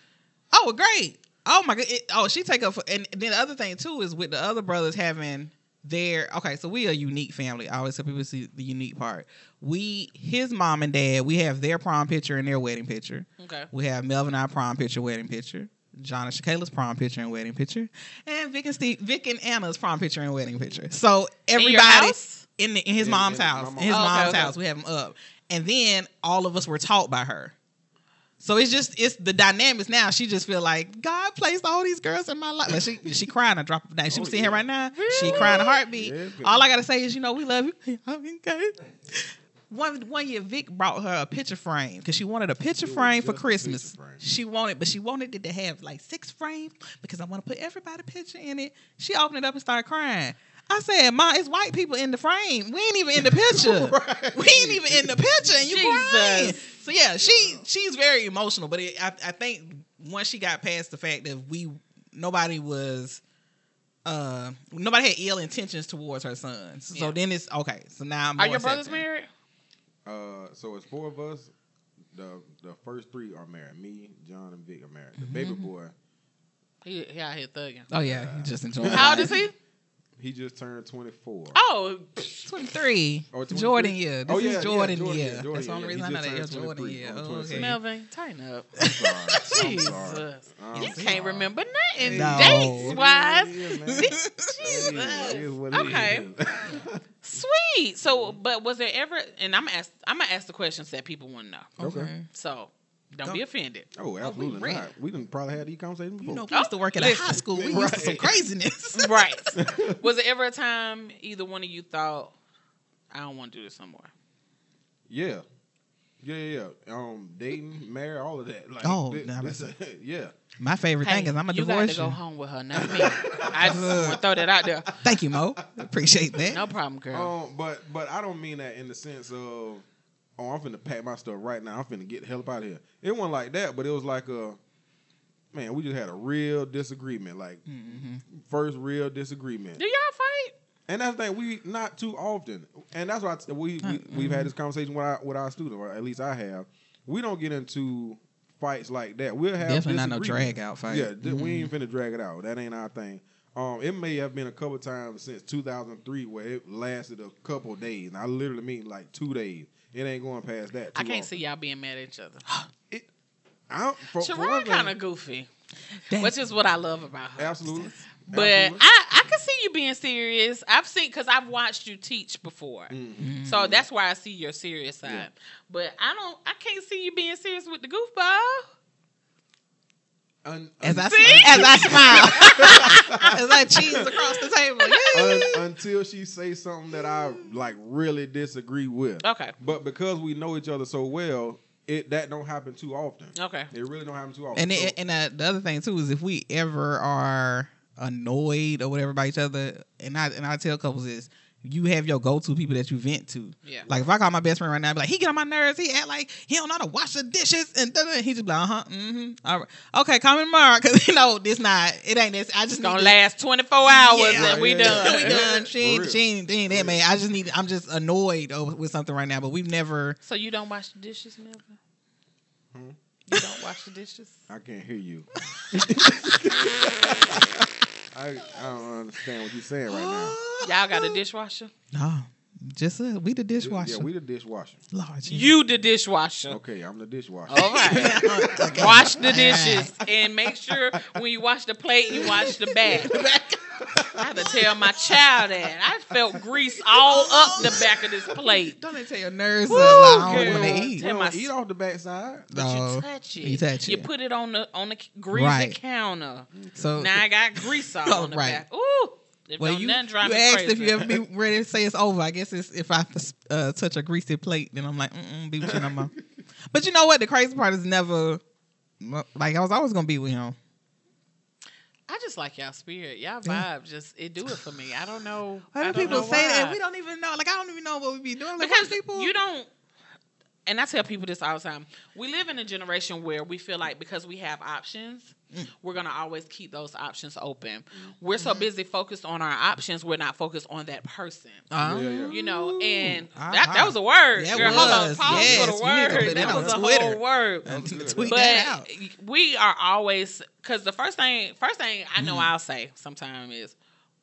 S3: Oh, great. Oh my god. It, oh, she take up for, and then the other thing too is with the other brothers having their okay. So we are a unique family. I always tell people see the unique part. We his mom and dad. We have their prom picture and their wedding picture.
S1: Okay.
S3: We have Melvin and I prom picture, wedding picture. John and Shakayla's prom picture and wedding picture, and Vic and Steve, Vic and Anna's prom picture and wedding picture. So
S1: In your
S3: everybody
S1: house?
S3: in, the, in his
S2: In-
S3: mom's
S2: in
S3: house,
S2: mom's
S3: in his.
S1: Oh,
S3: mom's
S1: okay.
S3: house, we have them up, and then all of us were taught by her. So it's just it's the dynamics now. She just feel like God placed all these girls in my life. Like she she crying. I drop it down. She
S2: Oh,
S3: was sitting
S2: yeah.
S3: here right now. She crying a heartbeat.
S2: Yeah,
S3: all I gotta say is, you know, we love you. [laughs] Okay. One one year, Vic brought her a picture frame because she wanted a picture frame for Christmas.
S2: frame.
S3: She wanted, but she wanted it to have like six frames because I want to put everybody picture in it. She opened it up and started crying. I said, "Ma, it's white people in the frame. We ain't even in the picture. [laughs]
S2: Right.
S3: We ain't even in the picture, and you crying." So yeah, she she's very emotional, but it, I I think once she got past the fact that we nobody was. Uh, nobody had ill intentions towards her son. So
S1: Yeah.
S3: then it's okay. So now I'm
S1: Are
S3: more
S1: your brothers married?
S2: Uh, so it's four of us. The the first three are married. Me, John, and Vic are married. The
S3: Mm-hmm.
S2: baby boy,
S1: He, he out here thugging.
S3: Oh yeah, he just enjoying.
S1: How old is he?
S2: He just turned twenty four.
S1: Oh,
S3: 23.
S2: Oh, 23?
S3: Jordan year. This
S2: Oh, yeah,
S3: is
S2: yeah,
S3: Jordan,
S2: Jordan
S3: year.
S2: year, Jordan
S3: That's the only reason I know that. Yeah, Jordan
S2: 23
S3: year. Oh, okay.
S1: Melvin, tighten up.
S2: I'm sorry. I'm [laughs]
S1: Jesus.
S2: sorry. I'm
S1: You can't remember nothing
S3: No.
S1: dates wise. [laughs] Jesus.
S2: It is what it
S1: Okay. Sweet. So, but was there ever? And I'm ask. I'm gonna ask the questions that people want to know.
S2: Okay.
S1: So, don't
S3: Go.
S1: be offended.
S2: Oh, absolutely
S3: ready.
S2: not. We didn't probably had these conversations before.
S3: You know, we used to work at a high school. We [laughs] used to some craziness. [laughs]
S1: Right. [laughs] was there ever a time either one of you thought, I don't want to do this no more?
S2: yeah. Yeah, yeah, yeah. Um, dating, married, all of that. Like,
S3: Oh,
S2: thi-
S3: nah,
S2: this- yeah.
S3: My favorite thing is I'm a
S1: you got to go home with her, not me. I just want to throw that out there.
S3: Thank you, Mo. Appreciate that.
S1: No problem, girl.
S2: Um, but but I don't mean that in the sense of, oh, I'm finna pack my stuff right now. I'm finna get the hell up out of here. It wasn't like that, but it was like a, man, we just had a real disagreement. Like
S3: Mhm.
S2: first real disagreement.
S1: do y'all fight?
S2: And that's the thing, we not too often, and that's why we, we we've had this conversation with our with our students, or at least I have. We don't get into fights like that. We'll have
S3: Definitely not no drag out fight.
S2: Yeah, th- we ain't finna drag it out. That ain't our thing. Um, it may have been a couple times since 2003 where it lasted a couple days. And I literally mean like two days. It ain't going past that.
S1: I can't
S2: often.
S1: see y'all being mad at each other. [gasps]
S2: I don't, for, for
S1: Sharon kind of goofy,
S3: That-
S1: which is what I love about her.
S2: absolutely.
S1: But
S2: Absolutely.
S1: I, I can see you being serious. I've seen because I've watched you teach before,
S2: Mhm.
S1: so that's why I see your serious side.
S2: Yeah.
S1: But I don't. I can't see you being serious with the goofball.
S2: Un-
S3: As I,
S2: un-
S1: See?
S3: as I smile, [laughs] as I cheese across the table.
S2: un- until she say something that I like really disagree with.
S1: Okay.
S2: But because we know each other so well, it that don't happen too often.
S1: Okay.
S2: It really don't happen too often.
S3: And
S2: So-
S3: it, and uh, the other thing too is if we ever are annoyed or whatever by each other, and I and I tell couples is you have your go to people that you vent to.
S1: Yeah.
S3: Like if I call my best friend right now, I be like, he get on my nerves. He act like he don't know how to wash the dishes, and da, da. he just be like, uh huh, mm-hmm. All right, okay, call me tomorrow, [laughs] cause you know this not it ain't this. I just
S1: It's
S3: need
S1: gonna
S3: to-
S1: last twenty four hours
S3: Yeah.
S1: and we
S2: Yeah, yeah,
S1: done.
S3: we done. She
S2: For
S3: ain't, she ain't, she ain't that man. I just need. I'm just annoyed with something right now. But we've never.
S1: So you don't wash the dishes, Melvin?
S2: Hmm?
S1: You don't wash the dishes?
S2: I can't hear you. [laughs] [laughs] I, I don't understand what you're saying right now. [gasps]
S1: Y'all got a dishwasher?
S3: No, just uh, we the dishwasher.
S2: Yeah, we the dishwasher.
S3: Lord,
S1: You the dishwasher.
S2: Okay, I'm the dishwasher.
S1: All right. [laughs] [laughs] Wash the dishes and make sure when you wash the plate, you wash the back. [laughs] I had to tell my child that. I felt grease all up the back of this plate.
S3: Don't they tell your nerves
S1: Woo,
S3: I don't want to eat?
S1: Tell
S2: don't
S1: my-
S2: eat off the backside.
S1: But
S3: No.
S1: you touch it.
S3: You touch
S1: You put it on the on the greasy
S3: Right.
S1: counter.
S3: So
S1: Now I got grease all [laughs] on the
S3: right.
S1: back. Ooh. If
S3: well,
S1: don't
S3: you, you asked
S1: crazy.
S3: if you ever be ready to say it's over. I guess it's if I uh, touch a greasy plate, then I'm like, mm be with you no more. [laughs] But you know what? The crazy part is never like I was always gonna be with him.
S1: I just like y'all spirit. Y'all vibe just it do it for me. I don't know.
S3: Why
S1: I
S3: do
S1: don't
S3: people say that? We don't even know. Like I don't even know what we be doing. Like,
S1: because
S3: people.
S1: you don't and I tell people this all the time. We live in a generation where we feel like because we have options,
S3: Mm.
S1: we're gonna always keep those options open. We're so busy focused on our options, we're not focused on that person.
S3: Uh,
S2: Yeah, yeah.
S1: You know, and
S3: Uh-huh.
S1: that, that was a word.
S3: That
S1: Girl, hold on,
S3: was.
S1: pause
S3: Yes,
S1: for the
S3: you need to
S1: word. That
S3: that
S1: was
S3: on
S1: a whole word.
S3: Uh,
S2: good.
S3: tweet that out.
S1: But we are always because the first thing, first thing I
S3: Mm.
S1: know I'll say sometime is,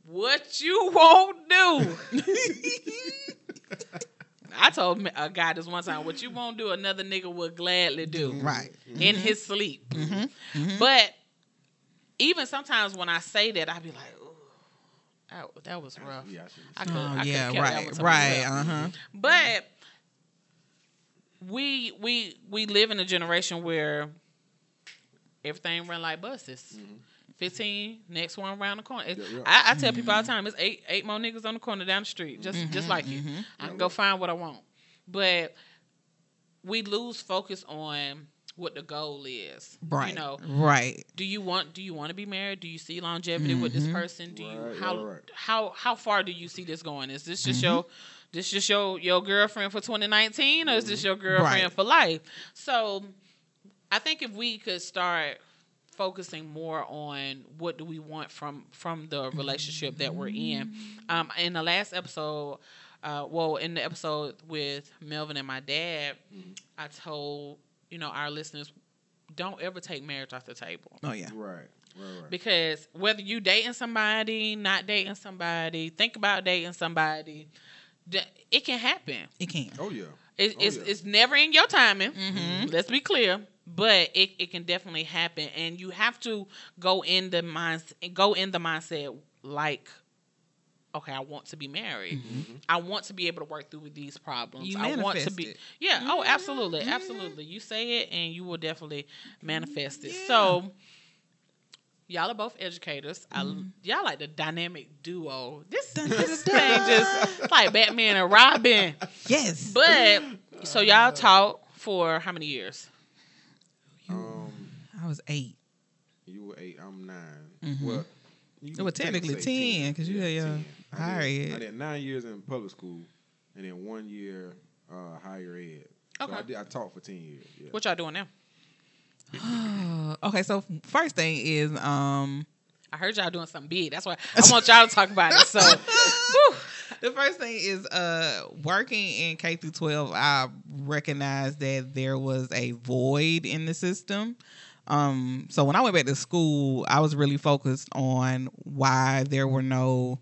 S1: "What you won't do." [laughs] [laughs] I told a guy this one time, "What you won't do, another nigga would gladly do
S3: Right.
S1: in his sleep."
S3: Mm-hmm.
S1: But even sometimes when I say that, I'd be like, "Ooh, that, that was rough."
S2: Yeah, I
S1: could,
S3: Oh
S1: I
S3: yeah,
S1: could have kept that one
S3: right, right.
S1: myself.
S3: Uh huh.
S1: But we we we live in a generation where everything run like buses. Fifteen, next one around the corner.
S2: Yeah, yeah.
S1: I, I tell people all the time, it's eight eight more niggas on the corner down the street, just
S3: Mm-hmm,
S1: just like you. I can go find what I want, but we lose focus on what the goal is.
S3: Right.
S1: You know,
S3: Right.
S1: do you want do you want to be married? Do you see longevity with this
S3: Mhm.
S1: person? Do you how
S2: right, right.
S1: how how far do you see this going? Is this just
S3: Mm-hmm.
S1: your this just your your girlfriend for 2019 or is this your girlfriend
S3: Right.
S1: for life? So I think if we could start focusing more on what do we want from from the relationship that we're in. Um in the last episode uh, well, in the episode with Melvin and my dad, I told you know our listeners, don't ever take marriage off the table
S3: Oh yeah.
S2: Right, right, right.
S1: because whether you dating somebody, not dating somebody, think about dating somebody, it can happen.
S3: It can.
S2: oh yeah.
S1: It,
S2: Oh,
S1: it's
S2: yeah.
S1: it's never in your timing.
S3: Mhm.
S1: Let's be clear, but it, it can definitely happen, and you have to go in the mind go in the mindset like. Okay, I want to be married. I want to be able to work through with these problems.
S3: You
S1: I want to be
S3: it.
S1: yeah. Oh,
S3: Mhm,
S1: absolutely,
S3: mhm.
S1: absolutely. You say it, and you will definitely manifest it.
S3: Yeah.
S1: So, y'all are both educators.
S3: Mm-hmm.
S1: y'all like the dynamic duo. This this thing just like Batman and Robin.
S3: Yes.
S1: But so y'all taught for how many years?
S3: I was eight.
S2: you were eight. I'm 9
S3: Mhm.
S2: Well, you
S3: Well, technically ten because you had your
S2: 10. I
S3: higher
S2: did,
S3: ed.
S2: I did nine years in public school, and then one year uh, higher ed. So
S1: Okay.
S2: I, did, I taught for ten years. Yeah.
S1: What y'all doing now? [sighs]
S3: okay, so first thing is um
S1: I heard y'all doing something big. That's why I want y'all to talk about it. So, [laughs]
S3: the first thing is uh working in K through 12 I recognized that there was a void in the system Um, so when I went back to school, I was really focused on why there were no.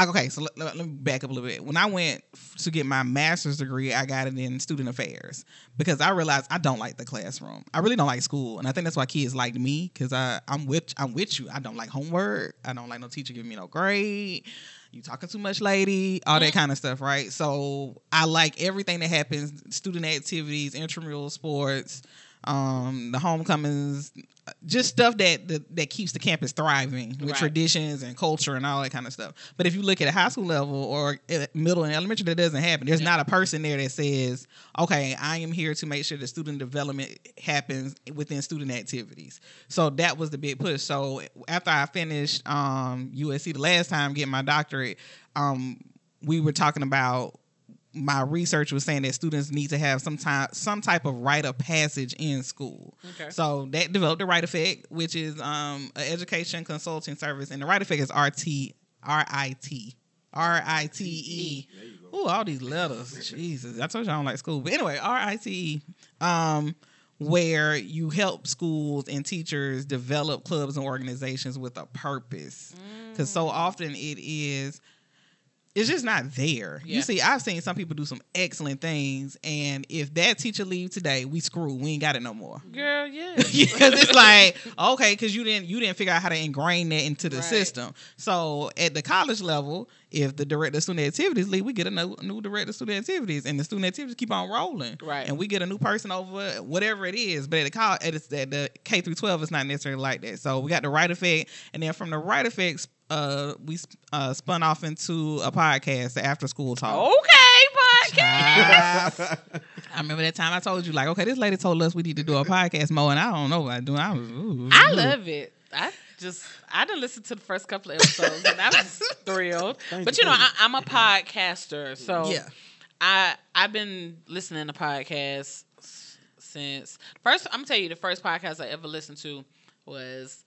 S3: Okay, so let, let, me back up a little bit. When I went to get my master's degree, I got it in student affairs because I realized I don't like the classroom. I really don't like school, and I think that's why kids like me because I I'm with I'm with you. I don't like homework. I don't like no teacher giving me no grade. You talking too much, lady. All that kind of stuff, right? So I like everything that happens: student activities, intramural sports, um, the homecomings, just stuff that that, that keeps the campus thriving with
S1: Right.
S3: traditions and culture and all that kind of stuff. But if you look at a high school level or middle and elementary, that doesn't happen. There's not a person there that says, "Okay, I am here to make sure that student development happens within student activities." So that was the big push. So after I finished um, USC the last time getting my doctorate, um, we were talking about my research was saying that students need to have some time some type of rite of passage in school.
S1: Okay.
S3: So that developed the Rite Effect, which is um an education consulting service, and the Rite Effect is R T R I T R I T E. Ooh, all these letters, Jesus! I told you I don't like school, but anyway, R I T E. Um, where you help schools and teachers develop clubs and organizations with a purpose, because so often it is it's just not there.
S1: Yeah.
S3: You see, I've seen some people do some excellent things, and if that teacher leave today, we screw. We ain't got it no more. [laughs]
S1: Girl, yeah. [laughs]
S3: Because it's like okay, because you didn't you didn't figure out how to ingrain that into the
S1: Right.
S3: system. So at the college level, if the director of student activities leave, we get a new, new director of student activities, and the student activities keep on rolling.
S1: Right.
S3: and we get a new person over whatever it is. But at the college, at the, at the K through twelve, it's not necessarily like that. So we got the Rite Effect, and then from the Rite Effects. Uh, we uh, spun off into a podcast, the After School Talk.
S1: Okay, podcast. [laughs]
S3: I remember that time I told you, like, okay, this lady told us we need to do a podcast more, and I don't know about doing. I was, ooh,
S1: I
S3: ooh.
S1: love it. I just I didn't listen to the first couple of episodes and I was [laughs] thrilled.
S2: Thank
S1: but
S2: you,
S1: you know, I, I'm a podcaster, so
S3: Yeah.
S1: I I've been listening to podcasts since first. I'm gonna tell you the first podcast I ever listened to was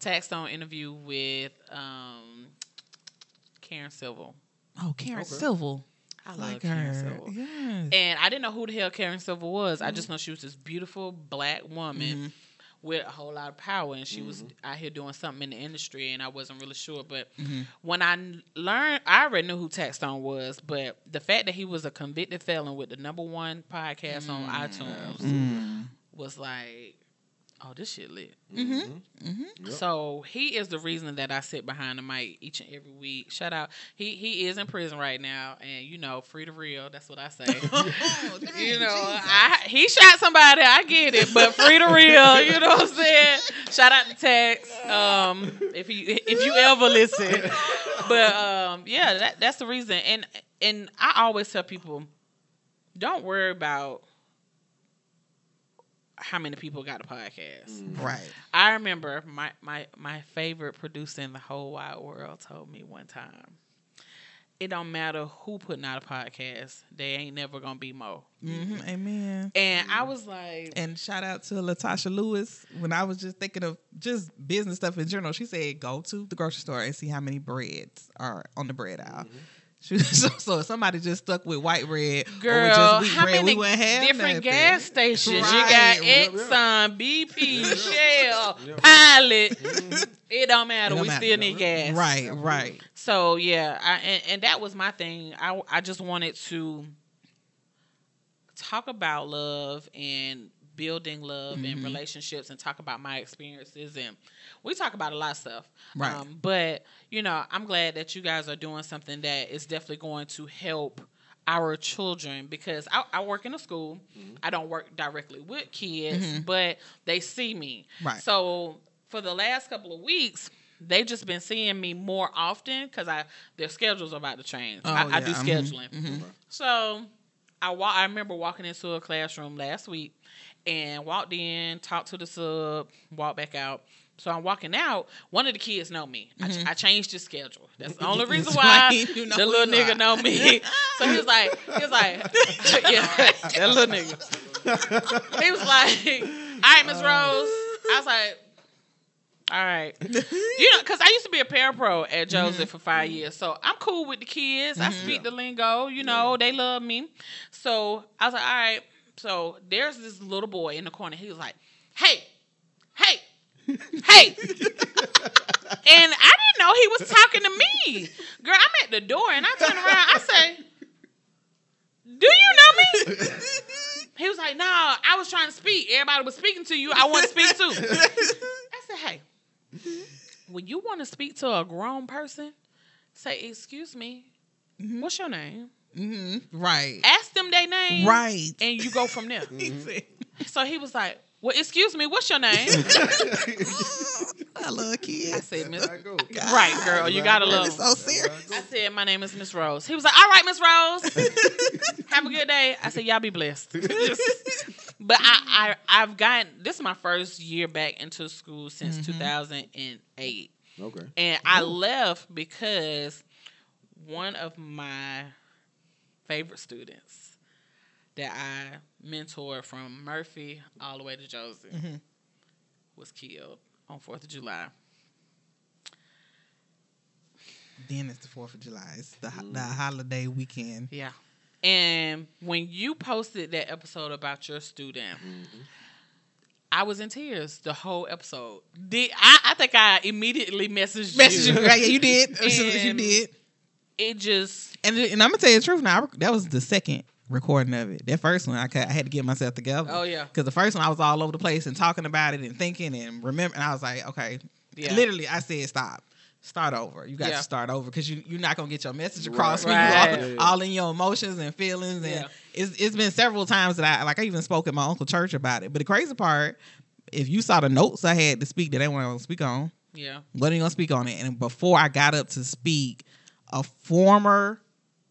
S1: Taxstone interview with um, Karen Civil.
S3: Oh, Karen
S2: Okay.
S3: Civil.
S1: I love
S3: like
S1: Karen
S3: her.
S1: Civil.
S3: Yes.
S1: And I didn't know who the hell Karen Civil was. I just know she was this beautiful black woman
S3: Mhm.
S1: With a whole lot of power, and she was
S2: Mm-hmm.
S1: out here doing something in the industry, and I wasn't really sure. But
S3: Mhm.
S1: when I learned, I already knew who Taxstone was, but the fact that he was a convicted felon with the number one podcast on iTunes
S3: Mm.
S1: was like, oh, this shit lit.
S3: Mhm.
S2: Yep.
S1: So he is the reason that I sit behind the mic each and every week. Shout out, he he is in prison right now, and you know, free to real. That's what I say. [laughs]
S3: Oh, [laughs] dang,
S1: You know,
S3: Jesus.
S1: I he shot somebody. I get it, but free to real. You know what I'm saying? Shout out to Tex. Um, if you if you ever listen, but um, yeah, that that's the reason. And and I always tell people, don't worry about how many people got a podcast. Mm.
S3: right.
S1: I remember my my my favorite producer in the whole wide world told me one time. It don't matter who putting out a podcast, they ain't never gonna be more.
S3: hmm Amen.
S1: And I mm. was like,
S3: And shout out to Latasha Lewis. When I was just thinking of just business stuff in general, she said go to the grocery store and see how many breads are on the bread aisle. She, [laughs] so, so if somebody just stuck with white bread or
S1: girl,
S3: just wheat
S1: how
S3: bread,
S1: many
S3: we have
S1: different
S3: nothing.
S1: gas stations? You got
S2: Yep, yep.
S1: Exxon, BP, Shell,
S2: Yep.
S1: Pilot. Mm-hmm. It don't matter.
S3: It don't
S1: we
S3: matter.
S1: still need gas.
S3: Right, right.
S1: So yeah, I, and, and that was my thing. I I just wanted to talk about love and building love and
S3: Mhm.
S1: relationships and talk about my experiences and we talk about a lot of stuff.
S3: Right.
S1: Um, but you know, I'm glad that you guys are doing something that is definitely going to help our children because I, I work in a school. I don't work directly with kids,
S3: Mhm.
S1: but they see me.
S3: Right.
S1: So for the last couple of weeks, they've just been seeing me more often because I their schedules are about to change.
S3: Oh,
S1: I, I do
S3: yeah. Mhm.
S1: scheduling.
S3: Mhm.
S1: So I wa- I remember walking into a classroom last week and walked in, talked to the sub, walked back out. So I'm walking out. One of the kids know me. I, ch-
S3: Mhm.
S1: I changed the schedule. That's the [laughs] only reason why
S3: you know
S1: the little nigga know me. [laughs] so he was like, he was like, [laughs] yeah, that little nigga. He was like, all right, Miss Rose. I was like, all right. You know, because I used to be a parapro at Joseph for five years. So I'm cool with the kids. I speak the lingo. You know, they love me. So I was like, all right. So there's this little boy in the corner. He was like, hey, Hey. Hey." [laughs] and I didn't know he was talking to me. Girl, I'm at the door and I turn around. I say, Do you know me? He was like, No, I was trying to speak. Everybody was speaking to you. I want to speak too. I said, Hey, when you want to speak to a grown person, say, Excuse me, what's your name?
S3: Hmm Right.
S1: Ask them their name.
S3: Right.
S1: And you go from there. [laughs]
S3: He said,
S1: So he was like, Well, excuse me, what's your name? [laughs] [laughs]
S3: I love
S1: I said, Miss
S2: There
S1: Right, girl, you gotta love
S3: It's
S1: 'em.
S3: so serious.
S1: I said, My name is Miss Rose. He was like, All right, Miss Rose. Have a good day. I said, Y'all be blessed. but I, I I've gotten this is my first year back into school since
S3: Mm-hmm.
S1: 2008.
S2: Okay.
S1: And I left because one of my favorite students that I mentored from Murphy all the way to Josie
S3: Mhm.
S1: was killed on 4th of July.
S3: Then it's the Fourth of July. It's the the holiday weekend.
S1: Yeah. And when you posted that episode about your student, I was in tears the whole episode. Did I, I think I immediately messaged,
S3: Message
S1: you.
S3: you, right? Yeah, you did. [laughs] [laughs] you did.
S1: It just
S3: And and I'm gonna tell you the truth. Now I that was the second recording of it. That first one, I, ca- I had to get myself together.
S1: Oh, yeah.
S3: Because the first one, I was all over the place and talking about it and thinking and remember. And I was like, okay,
S1: Yeah.
S3: literally, I said stop. Start over. You got
S1: Yeah.
S3: to start over because you you're not gonna get your message across
S2: Right.
S3: when you all, [laughs] all in your emotions and feelings. And
S1: Yeah.
S3: it's it's been several times that I like I even spoke at my uncle church about it. But the crazy part, if you saw the notes I had to speak that I want to speak on,
S1: yeah.
S3: wasn't gonna speak on it. And before I got up to speak, a former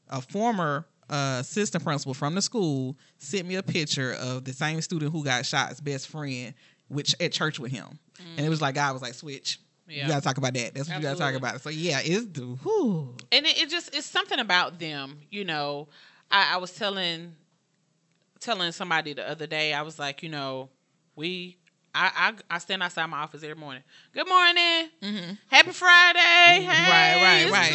S3: a former uh, assistant principal from the school sent me a picture of the same student who got shot's best friend, which at church with him. And it was like I was like, switch.
S1: Yeah.
S3: You gotta talk about that. That's what you gotta talk about. So yeah, it's the whew.
S1: and it, it just it's something about them you know I, I was telling telling somebody the other day i was like you know we I, I I stand outside my office every morning. Good morning.
S3: Mhm.
S1: Happy Friday. Hey,
S3: Right, right, right.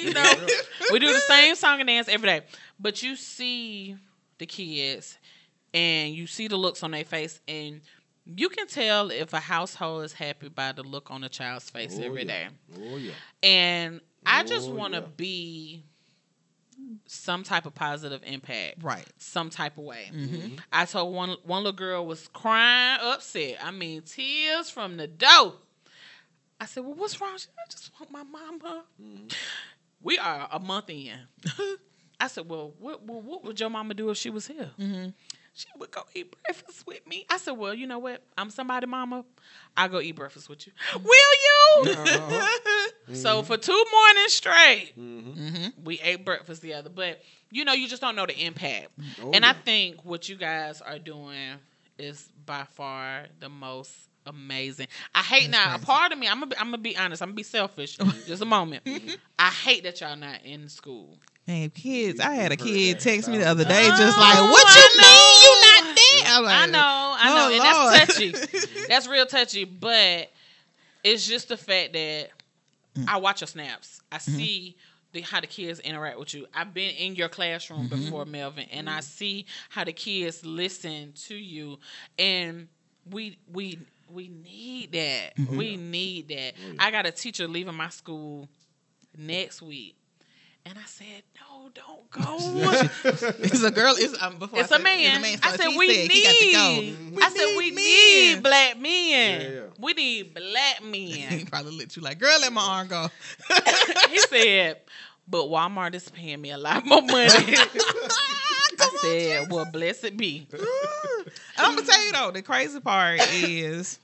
S3: [laughs]
S1: Tuesday. You know, we do the same song and dance every day. But you see the kids and you see the looks on their face and you can tell if a household is happy by the look on a child's face
S2: Oh,
S1: every
S2: yeah.
S1: day.
S2: Oh yeah.
S1: And I just
S2: Oh,
S1: want to
S2: yeah.
S1: be some type of positive impact,
S3: Right.
S1: some type of way.
S3: Mm-hmm.
S1: I told one one little girl was crying, upset. I mean, tears from the door. I said, "Well, what's wrong?" She said, I just want my mama. We are a month in. [laughs] I said, "Well, what, well, what would your mama do if she was here?"
S3: Mm-hmm.
S1: She would go eat breakfast with me. I said, "Well, you know what? I'm somebody, mama. I'll go eat breakfast with you. Will you?"
S2: Uh-huh. [laughs]
S1: So for two mornings straight,
S2: Mhm.
S3: Mm-hmm.
S1: we ate breakfast together. But you know, you just don't know the impact.
S2: Oh,
S1: and I think what you guys are doing is by far the most amazing. I hate
S3: That's
S1: now. A part of me, I'm gonna, be, I'm gonna be honest. I'm gonna be selfish. [laughs] just a moment. I hate that y'all not in school.
S3: Man, kids, I had a kid text me the other day,
S1: times.
S3: just
S1: Oh,
S3: like, "What you mean you not there?" I'm
S1: I know, I know,
S3: "Oh,
S1: and
S3: Lord."
S1: that's touchy. that's real touchy. But it's just the fact that
S3: Mm.
S1: I watch your snaps. I
S3: Mm-hmm.
S1: see the, how the kids interact with you. I've been in your classroom
S3: Mm-hmm.
S1: before, Melvin, and I see how the kids listen to you, and we we we need that.
S3: Mm-hmm.
S1: We need that. I got a teacher leaving my school next week. And I said, no, don't go. [laughs]
S3: it's a girl. It's um, before
S1: It's
S3: I
S1: a
S3: said-
S1: man.
S3: so
S1: I said we
S3: said he got to go.
S1: need.
S3: We
S1: I said we
S3: men.
S1: need black men.
S2: Yeah, yeah.
S1: We need black [laughs] men."
S3: He probably let you like, girl, let my arm go. [laughs]
S1: he said, but Walmart is paying me a lot more money. Said, well, blessed be.
S3: And I'm gonna tell you though, the crazy part is,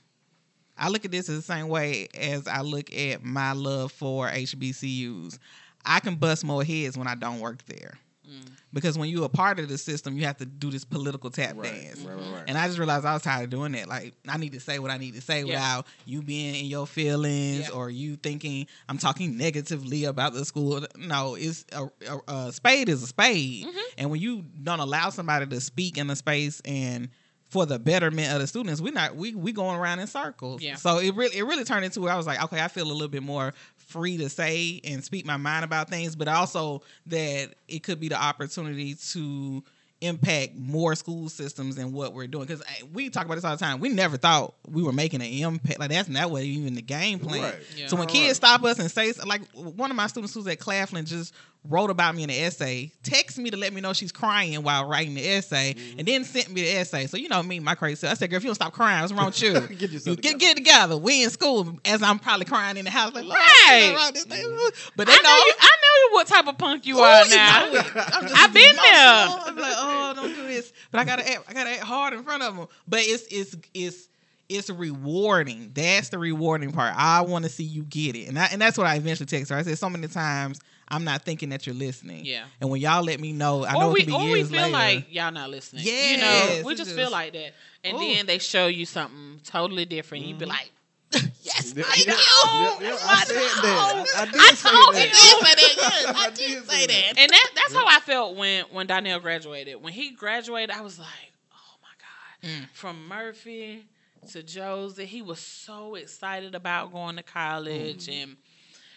S3: I look at this the same way as I look at my love for HBCUs. I can bust more heads when I don't work there.
S1: Mm.
S3: Because when you're a part of the system, you have to do this political tap
S2: Right,
S3: dance.
S2: right, right.
S3: And I just realized I was tired of doing that. Like, I need to say what I need to say
S1: Yeah.
S3: without you being in your feelings
S1: Yeah.
S3: or you thinking I'm talking negatively about the school. No, it's a, a, a spade is a spade.
S1: Mm-hmm.
S3: And when you don't allow somebody to speak in a space and for the betterment of the students, we're not we we going around in circles.
S1: Yeah.
S3: So it really it really turned into where I was like, okay, I feel a little bit more free to say and speak my mind about things, but also that it could be the opportunity to impact more school systems than what we're doing. Because we talk about this all the time. We never thought we were making an impact. Like that's not what even the game plan.
S2: Right.
S1: Yeah.
S3: So when kids stop us and say like one of my students who's at Claflin just wrote about me in an essay, text me to let me know she's crying while writing the essay,
S2: Mm-hmm.
S3: and then sent me the essay. So you know me, my crazy self. I said, "Girl, if you don't stop crying, what's wrong with you? [laughs]
S2: Get
S3: You get
S2: together.
S3: get it together. We in school as I'm probably crying in the house, like
S1: Right.
S3: what's wrong with this thing?" But they
S1: I
S3: know.
S1: know you. I know. What type of punk you
S3: Ooh,
S1: are
S3: you
S1: now.
S3: know. I'm just [laughs]
S1: I've been
S3: emotional.
S1: there.
S3: I'm like, oh, don't do this. But I gotta act. I gotta act hard in front of them. But it's it's it's it's rewarding. That's the rewarding part. I want to see you get it, and I, and that's what I eventually text her. I said so many times I'm not thinking that you're listening.
S1: Yeah.
S3: And when y'all let me know, I know
S1: or
S3: it can be
S1: or we
S3: years
S1: feel
S3: later.
S1: like y'all not listening. Yeah.
S3: you
S1: know, we just
S3: just-
S1: feel like that, and
S3: Ooh.
S1: then they show you something totally different. You be like, [laughs]
S3: yes,
S2: Yeah,
S3: I
S2: yeah,
S3: know.
S2: yeah, yeah,
S3: It's
S2: I
S3: my
S2: said
S3: dog.
S2: that. I, I did
S1: I
S2: say
S1: told
S2: that.
S1: you.
S3: I did say that. Yes, [laughs] I
S2: I
S3: did
S2: did
S3: say
S2: say
S3: that.
S1: and that that's how I felt when when Donnell graduated. When he graduated, I was like, oh my god,
S3: Mm.
S1: from Murphy to Josie, he was so excited about going to college,
S3: Mm.
S1: and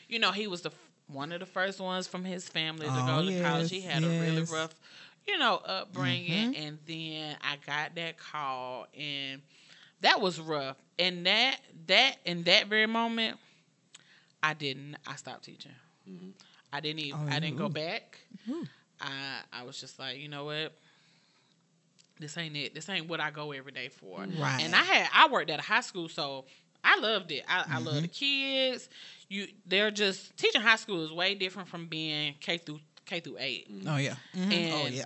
S1: you know he was the one of the first ones from his family to
S3: Oh,
S1: go to college. He had a really rough, you know, upbringing,
S3: Mm-hmm.
S1: and then I got that call, and that was rough. And that that in that very moment, I didn't. I stopped teaching.
S2: Mhm.
S1: I didn't even.
S3: Oh,
S1: I didn't go
S3: ooh.
S1: back.
S3: Ooh.
S1: I I was just like, you know what? This ain't it. This ain't what I go every day for.
S3: Right.
S1: And I had I worked at a high school, so I loved it. I, I love
S3: Mm-hmm.
S1: the kids. You they're just teaching high school is way different from being K through K through 8
S3: Oh yeah. Mhm. oh yeah.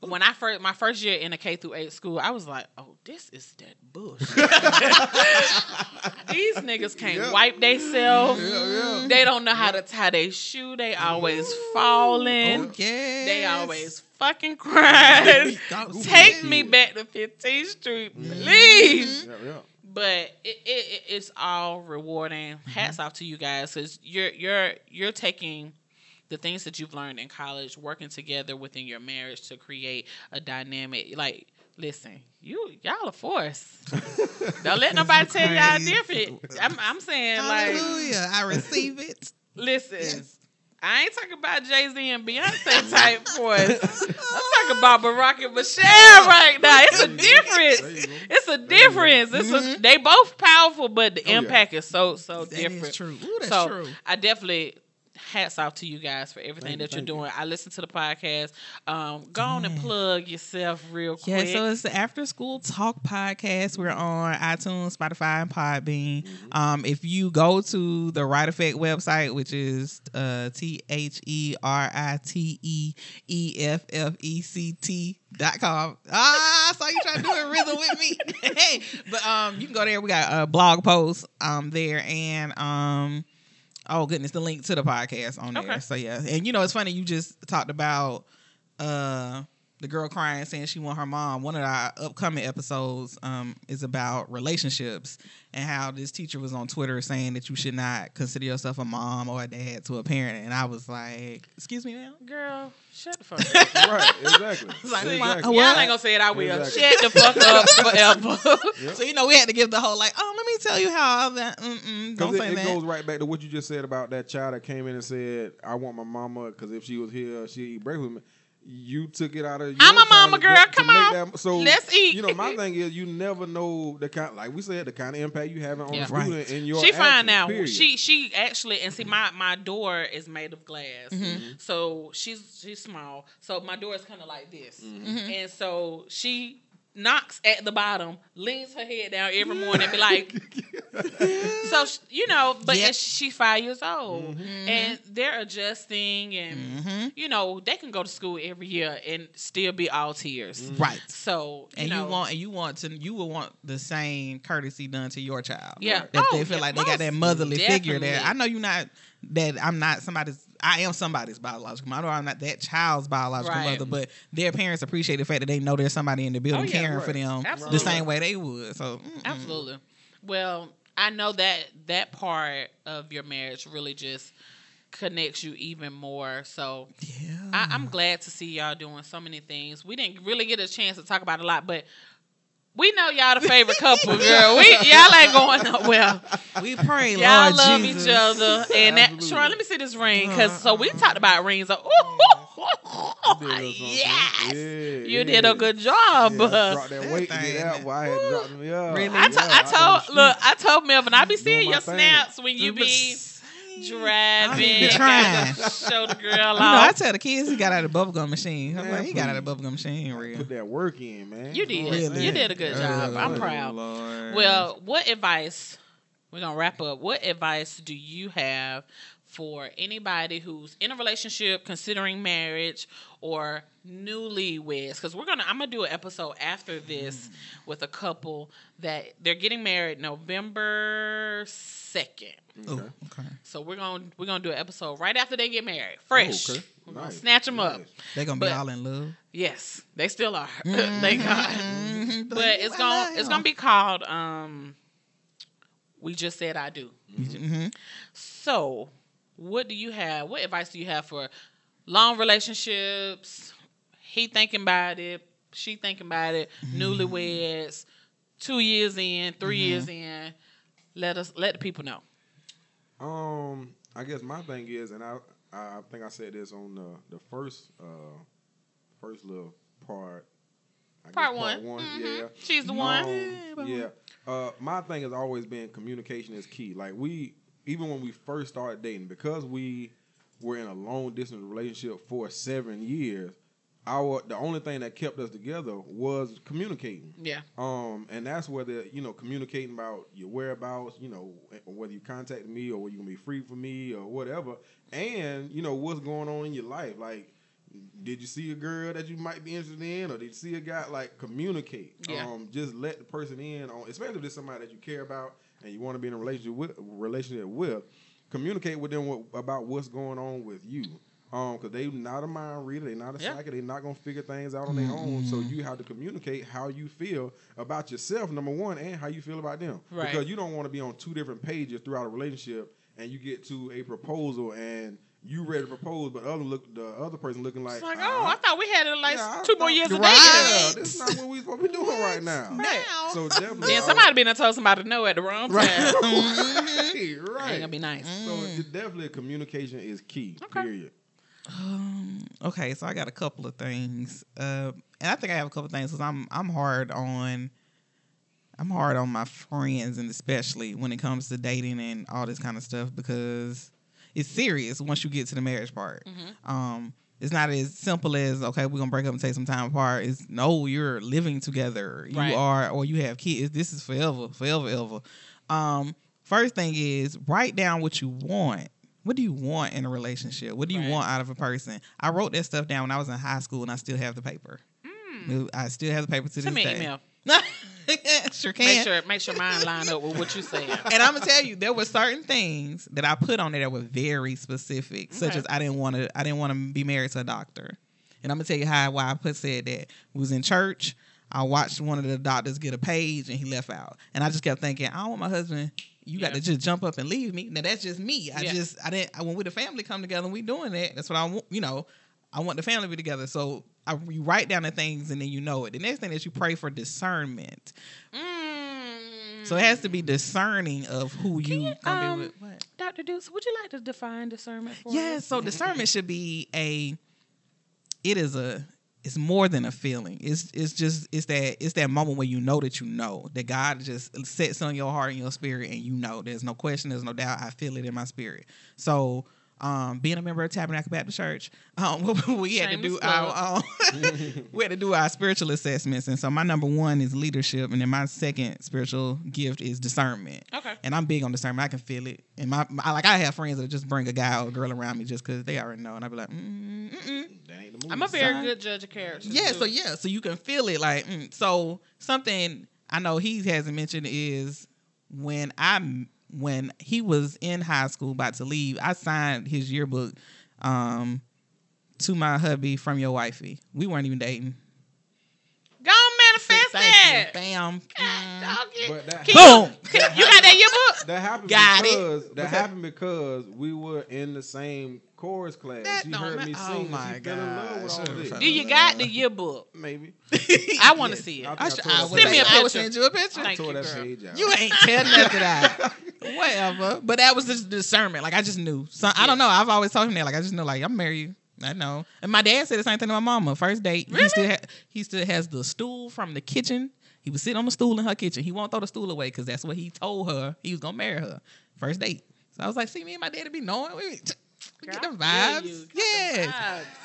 S1: When I first my first year in a K through eight school, I was like, oh, this is that bullshit. [laughs] These niggas can't
S2: Yeah.
S1: wipe themselves.
S2: Yeah, yeah.
S1: They don't know how to tie their shoe. They always falling.
S3: Oh yes.
S1: They always fucking crying. [laughs] [laughs] Take me back to 15th Street, mm-hmm. please.
S2: Yeah, yeah.
S1: But it, it, it it's all rewarding. Hats mm-hmm. off to you guys because you're you're you're taking the things that you've learned in college, working together within your marriage to create a dynamic. Like, listen, you y'all a force. [laughs] Don't let nobody tell y'all
S3: Crazy.
S1: different. I'm I'm saying like,
S3: Hallelujah. I receive it. [laughs]
S1: listen.
S3: Yes.
S1: I ain't talking about Jay Z and Beyonce type [laughs] voice. I'm talking about Barack and Michelle right now. It's a
S2: There you go.
S1: difference.
S2: There you go.
S1: It's a difference. It's a, mm-hmm. they both powerful, but the
S2: Oh, yeah.
S1: impact is so so different.
S3: That is
S1: different.
S3: true. Ooh, that's
S1: so
S3: true.
S1: I definitely hats off to you guys for everything
S2: Thank
S1: that you're
S2: thank you.
S1: doing. I listened to the podcast. Um, go on and plug yourself real quick.
S3: Yeah, so it's the After School Talk podcast. We're on iTunes, Spotify, and Podbean. Um, if you go to the Rite Effect website, which is uh, T H E R I T E E F F E C T dot com. Ah, I saw you trying to do a rhythm with me. [laughs] hey, but um, you can go there. We got a blog post um there and um. Oh goodness, the link to the podcast on there.
S1: Okay.
S3: So yeah, and you know it's funny you just talked about uh the girl crying saying she want her mom. One of our upcoming episodes um is about relationships and how this teacher was on Twitter saying that you should not consider yourself a mom or a dad to a parent. And I was like, excuse me, ma'am.
S1: Girl, shut the fuck up. [laughs]
S2: Right, exactly. [laughs]
S3: Like,
S2: exactly.
S3: my-
S1: Y'all
S3: What?
S1: ain't gonna say it. I will.
S2: Exactly.
S1: Shut the fuck up [laughs] forever.
S2: Yep.
S3: So you know we had to give the whole like, oh, let me tell you how that. Mm-mm, don't
S2: Because
S3: say
S2: it, it
S3: that.
S2: goes right back to what you just said about that child that came in and said, "I want my mama because if she was here, she'd eat breakfast with me." You took it out of. Your
S1: I'm a mama girl,
S2: to- to
S1: come
S2: make
S1: on.
S2: that- so
S1: Let's eat.
S2: You know, my thing is, you never know the kind, like we said, the kind of impact you have on
S1: Yeah.
S2: a student in your.
S1: she fine
S2: actions,
S1: now.
S2: period.
S1: She she actually and see my my door is made of glass,
S3: Mm-hmm.
S1: so she's she's small. So my door is kind of like this,
S2: Mm-hmm.
S1: and so she knocks at the bottom, leans her head down every morning, and be like, [laughs] so sh- you know, but
S3: Yep.
S1: she's five years old,
S2: Mm-hmm.
S1: and they're adjusting, and
S3: Mhm.
S1: you know they can go to school every year and still be all tears.
S2: Mm-hmm.
S3: Right.
S1: So you
S3: And you, want and you want to you will want the same courtesy done to your child.
S1: Yeah.
S3: That
S1: Oh,
S3: they feel
S1: yeah,
S3: like they got that
S1: most
S3: motherly figure there. I know you're not that I'm not somebody's I am somebody's biological mother. I'm not that child's biological
S1: Right.
S3: mother, but their parents appreciate the fact that they know there's somebody in the building
S1: Oh, yeah,
S3: caring for them
S1: Absolutely.
S3: the same way they would. So mm-mm.
S1: Absolutely. Well, I know that that part of your marriage really just connects you even more. So
S3: Yeah.
S1: I, I'm glad to see y'all doing so many things. We didn't really get a chance to talk about a lot, but we know y'all the favorite couple, [laughs] girl. We y'all ain't going nowhere.
S3: we pray,
S1: Y'all
S3: Lord
S1: love
S3: Jesus.
S1: each other. And that
S2: Absolutely.
S1: Sharon, let me see this ring. Cause uh-huh. so we talked about rings. Ooh, [laughs]
S2: You did a little something.
S1: yes.
S2: Yeah,
S1: You
S2: yeah.
S1: did a good job.
S2: Yeah, I dropped that weight to get out. Why I had to drop them.
S3: Really?
S1: I, to-
S2: yeah,
S1: I told
S2: on
S1: look. I told Melvin I be seeing
S2: my
S1: your
S2: thing.
S1: snaps when you be driving. [laughs]
S3: trying.
S1: Show the girl
S3: You know, I tell the kids he got out of the bubblegum machine. I'm
S2: Man,
S3: like, he got out of the bubblegum machine, real.
S2: Put that work in, man.
S1: You did.
S2: what I'm
S1: You did a good oh, job. I'm
S2: Oh,
S1: proud.
S3: Lord.
S1: Well, what advice? We're gonna wrap up. What advice do you have for anybody who's in a relationship, considering marriage, or newlyweds? Because we're gonna, I'm gonna do an episode after this with a couple that they're getting married November second.
S3: Oh,
S2: Okay.
S3: okay.
S1: So we're gonna we're gonna do an episode right after they get married, fresh.
S2: Oh, okay.
S1: We're gonna snatch them up.
S2: Nice.
S3: They gonna
S1: But-
S3: be all in love.
S1: Yes, they still are. Thank God.
S3: Mhm.
S1: But it's gonna it's gonna be called um. We just said I do.
S3: Mhm.
S1: So, what do you have? What advice do you have for long relationships? He thinking about it, she thinking about it, newlyweds, two years in, 3 years in. Let us let the people know.
S2: Um, I guess my thing is, and I, I think I said this on the the first, uh, first little part. I guess
S1: Part one. Mhm.
S2: yeah.
S1: She's the one.
S2: Um, yeah. Uh, my thing has always been communication is key. Like we, even when we first started dating, because we were in a long distance relationship for seven years, our the only thing that kept us together was communicating.
S1: Yeah.
S2: Um, and that's whether you know communicating about your whereabouts, you know, whether you contacted me or whether you gonna be free for me or whatever, and you know what's going on in your life. Like, did you see a girl that you might be interested in, or did you see a guy? Like, communicate.
S1: Yeah.
S2: Um, just let the person in on, especially if it's somebody that you care about and you want to be in a relationship with. Relationship with, communicate with them what, about what's going on with you. Um, because they not a mind reader, they not a
S1: Yeah.
S2: psychic, they not gonna figure things out on their own. So you have to communicate how you feel about yourself, number one, and how you feel about them.
S1: Right.
S2: Because you don't want to be on two different pages throughout a relationship, and you get to a proposal and you ready to propose, but other look the other person looking like,
S1: It's like,
S2: "Ah,
S1: oh, I thought we had it like
S2: yeah, I
S1: two more years of
S3: Right.
S1: dating.
S2: Yeah, this is not what we supposed to be doing right now.
S3: Now.
S2: So definitely,
S1: Then
S2: I-
S1: somebody been told somebody no at the wrong time. [laughs]
S2: right,
S1: Ain't
S2: right.
S1: gonna be nice.
S2: So it definitely communication is key.
S1: Okay.
S2: Period.
S3: Um, okay, so I got a couple of things, uh, and I think I have a couple of things because I'm I'm hard on, I'm hard on my friends and especially when it comes to dating and all this kind of stuff because it's serious once you get to the marriage part.
S1: Mhm.
S3: Um, it's not as simple as okay, we're gonna break up and take some time apart. It's no, you're living together. You
S1: Right.
S3: are, or you have kids. This is forever, forever, ever. Um, first thing is write down what you want. What do you want in a relationship? What do you
S1: Right.
S3: want out of a person? I wrote that stuff down when I was in high school, and I still have the paper. I still have the paper to
S1: Send
S3: this
S1: me an
S3: day.
S1: email. [laughs] [laughs]
S3: sure can.
S1: Make sure make sure mine line up with what you saying. [laughs]
S3: and I'm gonna tell you, there were certain things that I put on there that were very specific, such as I didn't want to, I didn't want to be married to a doctor. And I'm gonna tell you how why I put said that. We was in church. I watched one of the doctors get a page, and he left out. And I just kept thinking, I don't want my husband. You got
S1: Yeah.
S3: to just jump up and leave me. Now that's just me. I
S1: Yeah.
S3: just, I didn't. When we the family come together, and we doing that. That's what I want. You know, I want the family to be together. So I you write down the things, and then you know it. The next thing is you pray for discernment.
S1: Mm.
S3: So it has to be discerning of who you,
S1: you,
S3: gonna
S1: um,
S3: be with. What?
S1: Dr. Deuce, would you like to define discernment for
S3: Yeah,
S1: us?
S3: so [laughs] discernment should be a it is a it's more than a feeling. It's it's just it's that it's that moment where you know that you know that God just sets on your heart and your spirit and you know there's no question, there's no doubt. I feel it in my spirit. So um, being a member of Tabernacle Baptist Church, um, [laughs] we had to do our um, [laughs] we had to do our spiritual assessments, and so my number one is leadership, and then my second spiritual gift is discernment.
S1: Okay.
S3: And I'm big on discernment. I can feel it. And my, my like I have friends that just bring a guy or a girl around me just because they already know, and I be like, mm, mm-mm.
S2: That ain't the movie.
S1: I'm a very
S3: Son.
S1: good judge of character.
S3: yeah.
S1: too.
S3: So yeah, so you can feel it. Like mm. so something I know he hasn't mentioned is when I when he was in high school about to leave, I signed his yearbook um to my hubby from your wifey. We weren't even dating.
S1: On, manifest that.
S3: Bam.
S1: God,
S3: Mm.
S1: dog
S2: that,
S3: Boom. [laughs]
S1: you, can- you got that yearbook?
S2: that happened
S3: Got it.
S2: because that
S3: What's that?
S2: happened because we were in the same chorus class.
S3: That
S2: she heard me
S3: oh
S2: sing. and
S3: my
S2: she fell in love with all
S3: gosh.
S2: this.
S3: Shut
S1: Do you got the yearbook?
S2: Maybe. [laughs]
S1: I want to
S3: Yes.
S1: see it.
S2: I
S3: I, should,
S2: tore
S3: I,
S1: Send me a
S3: I would
S1: picture.
S3: send you a picture.
S1: Thank
S2: tore
S1: you,
S2: that
S1: girl.
S2: out.
S3: You ain't telling nothing out. [laughs] Whatever. But that was just discernment. Like I just knew. So I don't know. I've always told him that. Like I just know. Like I'm married. I know. And my dad said the same thing to my mama. First date, he still ha- he still has the stool from the kitchen. He was sitting on the stool in her kitchen. He won't throw the stool away because that's what he told her he was gonna marry her. First date. So I was like, see me and my daddy be knowing. We, get the
S1: I feel you.
S3: vibes.
S1: Got the
S3: Yes.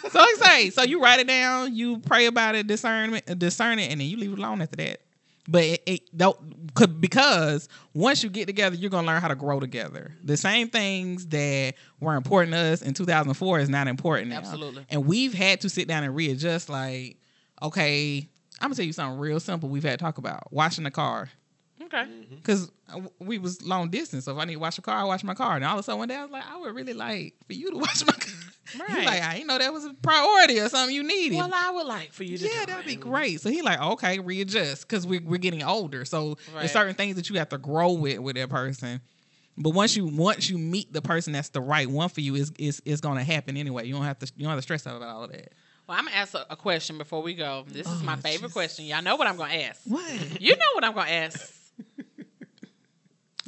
S1: vibes.
S3: So excited. So you write it down, you pray about it, discern it, discern it, and then you leave it alone after that. But it, it don't could- because once you get together, you're gonna learn how to grow together. The same things that were important to us in 2004 is not important now.
S1: Absolutely.
S3: And we've had to sit down and readjust. Like, okay, I'm gonna tell you something real simple. We've had to talk about washing the car
S1: Okay. Mm-hmm.
S3: because we was long distance. So if I need to wash a car, I wash my car. And all of a sudden one day I was like, I would really like for you to [laughs] wash my car.
S1: Right.
S3: He's like, I didn't know that was a priority or something you needed.
S1: Well, I would like for you to.
S3: yeah, that'd be great. So he like, okay, readjust because we're we're getting older. So
S1: Right.
S3: there's certain things that you have to grow with with that person. But once you once you meet the person that's the right one for you, is is is gonna happen anyway. You don't have to you don't have to stress out about all of that.
S1: Well, I'm gonna ask a, a question before we go. This is
S3: Oh,
S1: my favorite
S3: Jesus.
S1: question. Y'all know what I'm gonna ask.
S3: What?
S1: You know what I'm gonna ask. [laughs]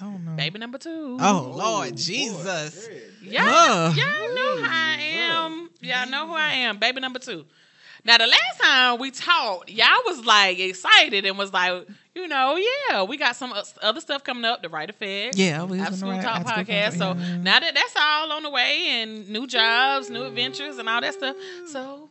S3: Oh no.
S1: Baby number two.
S3: Oh
S2: Oh,
S3: Lord
S2: boy.
S3: Jesus.
S1: Y'all,
S3: Ugh.
S1: y'all know who I am. Y'all know who I am. Baby number two. Now the last time we talked, y'all was like excited and was like, you know, yeah, we got some other stuff coming up. The Rite Effect.
S3: Yeah, we was on
S1: Absolute
S3: the right-
S1: Talk
S3: Absolute
S1: podcast. So
S3: yeah.
S1: now that that's all on the way and new jobs, new adventures, and all that stuff. So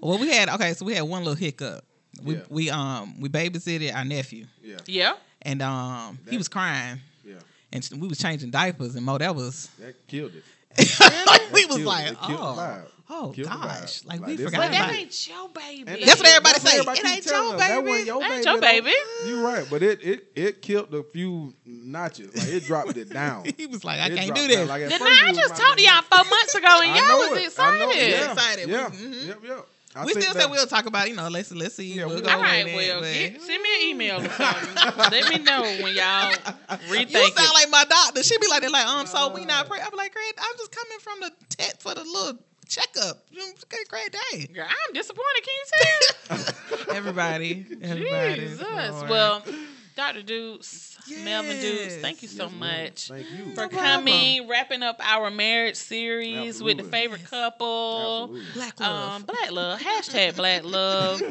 S3: Well, we had okay, so we had one little hiccup. We
S2: Yeah.
S3: we um we babysitted our nephew,
S2: Yeah,
S1: yeah,
S3: and um he was crying,
S2: yeah.
S3: and we was changing diapers, and Mo that was
S2: That killed it. [laughs]
S3: like we was
S2: killed
S3: like
S2: it. It killed the
S3: oh oh gosh, like,
S2: Like,
S3: we
S2: this
S3: forgot
S1: but
S2: ain't
S1: that
S3: it.
S1: ain't your baby.
S2: And
S3: That's what everybody
S2: that's
S3: say.
S2: everybody
S3: It ain't
S2: telling
S3: your
S2: us. That
S3: baby.
S2: wasn't your
S1: Ain't
S2: baby.
S1: your
S2: though.
S1: baby.
S2: You right, but it it it killed a few notches. Like it dropped it down. [laughs]
S3: he was like I
S2: It
S3: can't do this.
S2: Like,
S1: Didn't I just
S2: my
S1: talked to
S2: baby.
S1: y'all four months ago and
S2: I
S1: y'all was
S2: it.
S1: Excited?
S2: Yeah.
S3: Excited.
S2: Yeah.
S3: Mhm.
S2: Yep. Yep. I
S3: we still
S2: that-
S3: said we'll talk about you know let's let's see
S2: Yeah,
S3: we'll go
S1: All
S3: over
S1: right,
S3: that,
S1: well,
S3: but-
S1: get, send me an email or something. Let me know when y'all [laughs] rethink
S3: You sound
S1: it.
S3: like my doctor. She be like, they're like, um, so we not pray. I be like, great. I'm just coming from the tet for the little checkup. You Great, great day.
S1: Girl, I'm disappointed. Can you tell? [laughs]
S3: Everybody, everybody.
S1: Jesus.
S3: Lord.
S1: Well, Dr. Dukes, Melvin Dukes, thank you so
S2: Yes,
S1: much
S2: Thank you.
S1: for
S3: No problem.
S1: coming, wrapping up our marriage series with the
S2: Absolutely.
S1: favorite couple.
S2: Absolutely.
S3: black love.
S1: Um, black love, hashtag black love.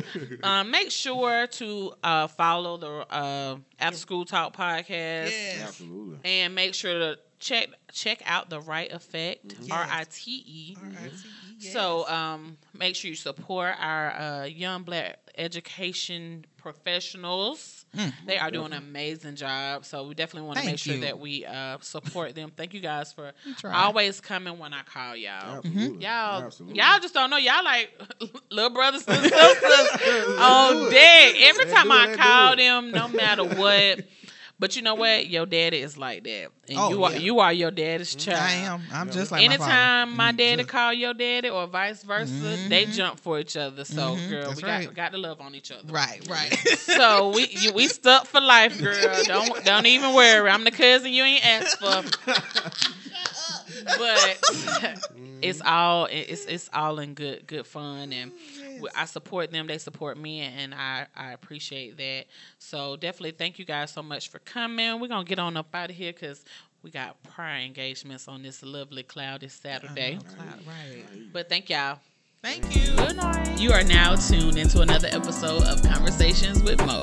S1: Um, [laughs] make sure to uh, follow the uh, After School Talk podcast.
S3: yes.
S2: Absolutely.
S1: and make sure to check check out the Rite Effect
S3: Yes.
S1: R I T E.
S3: R-I-T-E,
S1: So um, make sure you support our uh, young black education professionals.
S3: Mm.
S1: They are doing an amazing job. So we definitely want to make sure
S3: you.
S1: that we uh, support them. Thank you guys for always coming when I call y'all.
S2: Absolutely.
S1: Y'all,
S2: Absolutely.
S1: y'all just don't know. Y'all like [laughs] little brothers and sisters [laughs] on deck. Every time I
S2: it,
S1: call them, no matter what. But you know what? Your daddy is like that, and
S3: Oh,
S1: you are
S3: yeah.
S1: you are your daddy's child.
S3: I am. I'm
S2: Yeah.
S3: just like my father.
S1: Anytime my
S3: Mm,
S1: daddy
S3: just-
S1: call your daddy or vice versa, they
S3: Mhm.
S1: jump for each other. So,
S3: Mhm,
S1: girl,
S3: that's
S1: we got
S3: right.
S1: got to love on each other.
S3: Right, right. [laughs]
S1: So we you, we stuck for life, girl. [laughs] Don't don't even worry. I'm the cousin you ain't asked for. [laughs] But it's all it's it's all in good good fun and w- I support them. They support me, and I I appreciate that. So definitely thank you guys so much for coming. We're gonna get on up out of here because we got prior engagements on this lovely cloudy Saturday. Uh-huh.
S3: Right.
S1: But thank y'all.
S3: Thank you.
S1: Good night. You are now tuned into another episode of Conversations with Mo.